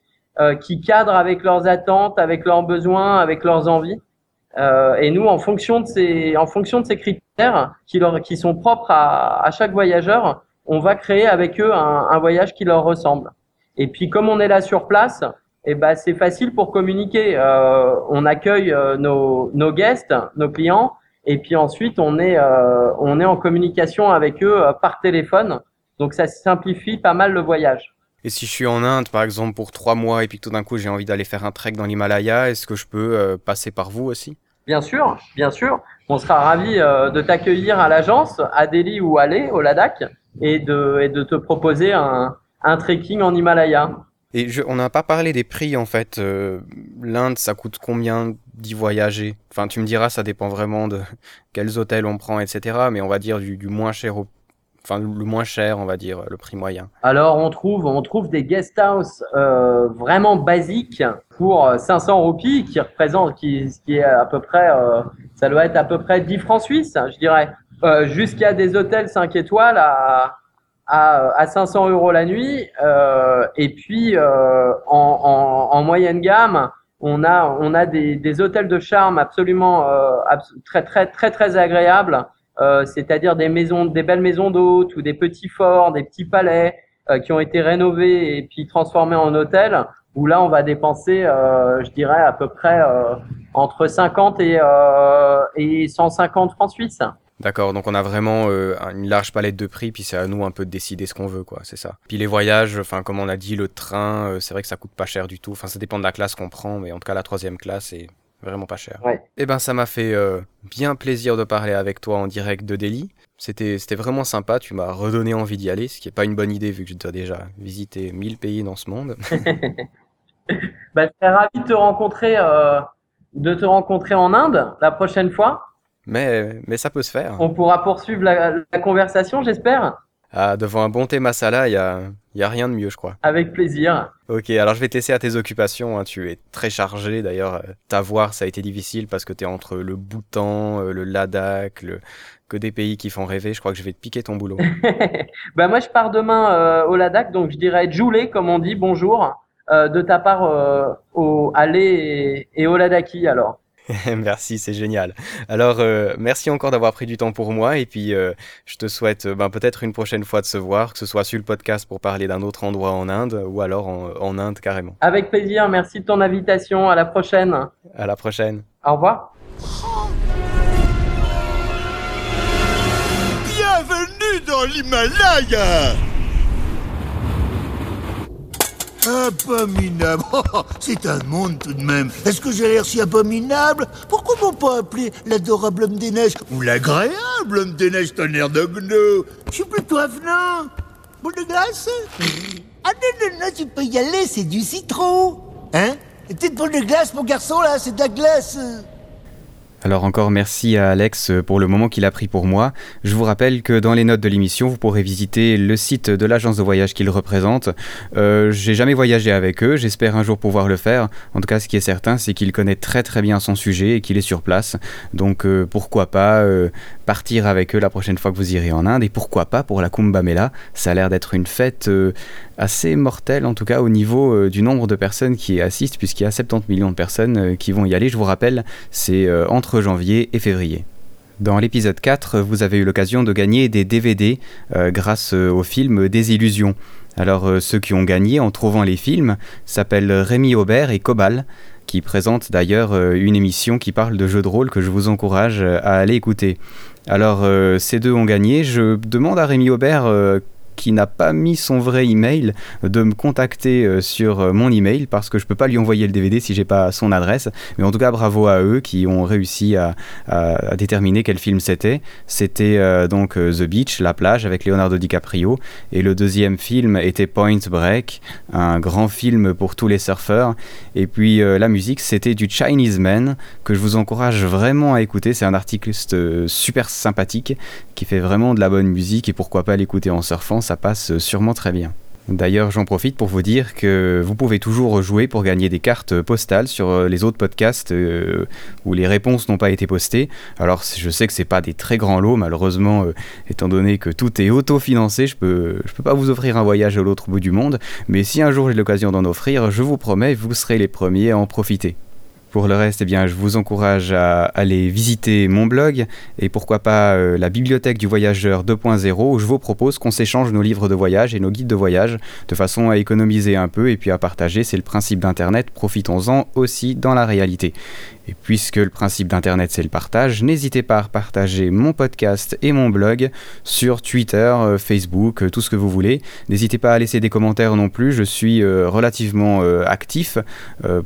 S3: qui cadre avec leurs attentes, avec leurs besoins, avec leurs envies. Et nous, en fonction de ces, en fonction de ces critères qui, leur, qui sont propres à, à chaque voyageur, on va créer avec eux un, voyage qui leur ressemble. Et puis, comme on est là sur place, eh ben, c'est facile pour communiquer. Euh, on accueille euh, nos, nos guests, nos clients, et puis ensuite on est, euh, on est en communication avec eux par téléphone. Donc ça simplifie pas mal le voyage.
S1: Et si je suis en Inde, par exemple, pour trois mois, et puis tout d'un coup j'ai envie d'aller faire un trek dans l'Himalaya, est-ce que je peux passer par vous aussi?
S3: Bien sûr, bien sûr. On sera ravi de t'accueillir à l'agence, à Delhi ou à Leh, au Ladakh, et de, et de te proposer un, un trekking en Himalaya.
S1: Et on n'a pas parlé des prix en fait. Euh, L'Inde, ça coûte combien d'y voyager? Enfin, tu me diras, ça dépend vraiment de quels hôtels on prend, etc. Mais on va dire du, moins cher au enfin le moins cher, on va dire le prix moyen.
S3: Alors on trouve on trouve des guest house euh, vraiment basiques pour 500 roupies qui représente qui qui est à peu près euh, ça doit être à peu près 10 francs suisses, je dirais. Jusqu'à des hôtels 5 étoiles à à, à 500 euros la nuit. Euh, et puis euh, en, en, en, moyenne gamme, on a on a des, des hôtels de charme absolument euh, très très très très agréables. Euh, c'est-à-dire des maisons, des belles maisons d'hôtes ou des petits forts, des petits palais euh, qui ont été rénovés et puis transformés en hôtels. Où là, on va dépenser, je dirais à peu près entre 50 et, et 150 francs suisses.
S1: D'accord, donc on a vraiment euh, une large palette de prix, puis c'est à nous un peu de décider ce qu'on veut, quoi, c'est ça. Puis les voyages, enfin comme on a dit, le train, euh, c'est vrai que ça coûte pas cher du tout. Enfin, ça dépend de la classe qu'on prend, mais en tout cas la troisième classe est vraiment pas cher.
S3: Ouais.
S1: Eh ben, ça m'a fait euh, bien plaisir de parler avec toi en direct de Delhi. C'était, c'était vraiment sympa, tu m'as redonné envie d'y aller, ce qui est pas une bonne idée vu que j'ai déjà visité 1000 pays dans ce monde.
S3: bah, je serais ravi de te rencontrer, de te rencontrer en Inde la prochaine fois.
S1: Mais, mais ça peut se faire.
S3: On pourra poursuivre la, la conversation, j'espère.
S1: Ah, devant un bon thé masala, il n'y a, y a rien de mieux, je crois.
S3: Avec plaisir.
S1: Ok, alors je vais t'essayer à tes occupations. Hein. Tu es très chargé. D'ailleurs, euh, t'avoir, ça a été difficile parce que tu es entre le Bhoutan, euh, le Ladakh, le... que des pays qui font rêver. Je crois que je vais te piquer ton boulot.
S3: bah moi, je pars demain euh, au Ladakh, donc je dirais Joulé, comme on dit, bonjour, euh, de ta part euh, au Allé et, et au Ladaki, alors.
S1: merci, c'est génial. Alors, euh, merci encore d'avoir pris du temps pour moi et puis euh, je te souhaite euh, ben, peut-être une prochaine fois de se voir, que ce soit sur le podcast pour parler d'un autre endroit en Inde ou alors en, en, Inde carrément.
S3: Avec plaisir, merci de ton invitation. À la prochaine.
S1: À la prochaine.
S3: Au revoir.
S4: Bienvenue dans l'Himalaya Abominable. Oh, C'est un monde tout de même. Est-ce que j'ai l'air si abominable? Pourquoi m'ont pas appelé l'adorable homme des neiges Ou l'agréable homme des neiges tonnerre de gneu? Je suis plutôt avenant. Boule de glace? Ah non, non, non, tu peux y aller, c'est du citron. Hein? Petite boule de glace, mon garçon, là, c'est de la glace
S1: alors encore merci à Alex pour le moment qu'il a pris pour moi. Je vous rappelle que dans les notes de l'émission, vous pourrez visiter le site de l'agence de voyage qu'il représente. Euh, J'ai jamais voyagé avec eux, j'espère un jour pouvoir le faire. En tout cas, ce qui est certain, c'est qu'il connaît très très bien son sujet et qu'il est sur place. Donc euh, pourquoi pas euh, partir avec eux la prochaine fois que vous irez en Inde et pourquoi pas pour la Kumbh Mela. Ça a l'air d'être une fête euh, assez mortelle en tout cas au niveau euh, du nombre de personnes qui assistent puisqu'il y a 70 millions de personnes euh, qui vont y aller. Je vous rappelle, c'est entre janvier et février. Dans l'épisode 4, vous avez eu l'occasion de gagner des DVD grâce au film Des Illusions. Alors ceux qui ont gagné en trouvant les films s'appellent Rémi Aubert et Cobal, qui présentent d'ailleurs une émission qui parle de jeux de rôle que je vous encourage à aller écouter. Alors euh, ces deux ont gagné, je demande à Rémi Aubert euh, qui n'a pas mis son vrai email de me contacter euh, sur euh, mon email parce que je peux pas lui envoyer le DVD si j'ai pas son adresse. Mais en tout cas, bravo à eux qui ont réussi à, déterminer quel film c'était. C'était euh, donc euh, The Beach, la plage avec Leonardo DiCaprio. Et le deuxième film était Point Break, un grand film pour tous les surfeurs. Et puis euh, la musique, c'était du Chinese Man que je vous encourage vraiment à écouter. C'est un artiste euh, super sympathique qui fait vraiment de la bonne musique et pourquoi pas l'écouter en surfant, ça passe sûrement très bien. D'ailleurs, j'en profite pour vous dire que vous pouvez toujours jouer pour gagner des cartes postales sur euh, les autres podcasts euh, où les réponses n'ont pas été postées. Alors, je sais que c'est pas des très grands lots, malheureusement, euh, étant donné que tout est autofinancé, je peux, je peux pas vous offrir un voyage à l'autre bout du monde. Mais si un jour j'ai l'occasion d'en offrir, je vous promets, vous serez les premiers à en profiter. Pour le reste, eh bien, je vous encourage à aller visiter mon blog et pourquoi pas euh, la bibliothèque du voyageur 2.0 où je vous propose qu'on s'échange nos livres de voyage et nos guides de voyage de façon à économiser un peu et puis à partager. C'est le principe d'Internet, profitons-en aussi dans la réalité. Et puisque le principe d'Internet c'est le partage, n'hésitez pas à partager mon podcast et mon blog sur Twitter, euh, Facebook, euh, tout ce que vous voulez. N'hésitez pas à laisser des commentaires non plus, je suis euh, relativement actif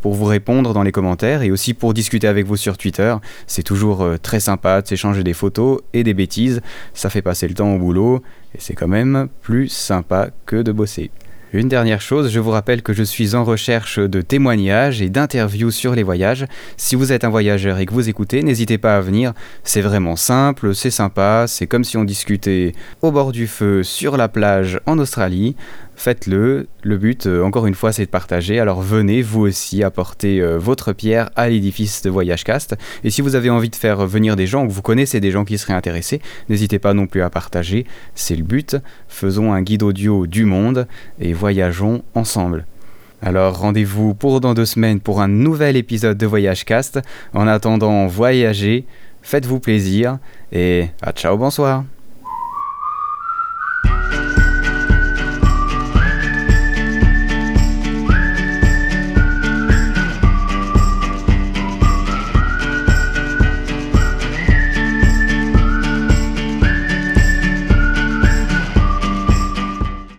S1: pour vous répondre dans les commentaires et aussi pour discuter avec vous sur Twitter. C'est toujours très sympa de s'échanger des photos et des bêtises, ça fait passer le temps au boulot et c'est quand même plus sympa que de bosser. Une dernière chose, je vous rappelle que je suis en recherche de témoignages et d'interviews sur les voyages. Si vous êtes un voyageur et que vous écoutez, n'hésitez pas à venir. C'est vraiment simple, c'est sympa, c'est comme si on discutait au bord du feu sur la plage en Australie. Faites-le. Le but, euh, encore une fois, c'est de partager. Alors venez, vous aussi, apporter euh, votre pierre à l'édifice de Voyage Cast. Et si vous avez envie de faire venir des gens ou que vous connaissez des gens qui seraient intéressés, n'hésitez pas non plus à partager. C'est le but. Faisons un guide audio du monde et voyageons ensemble. Alors rendez-vous pour dans deux semaines pour un nouvel épisode de Voyage Cast. En attendant, voyagez, faites-vous plaisir et à ciao, bonsoir.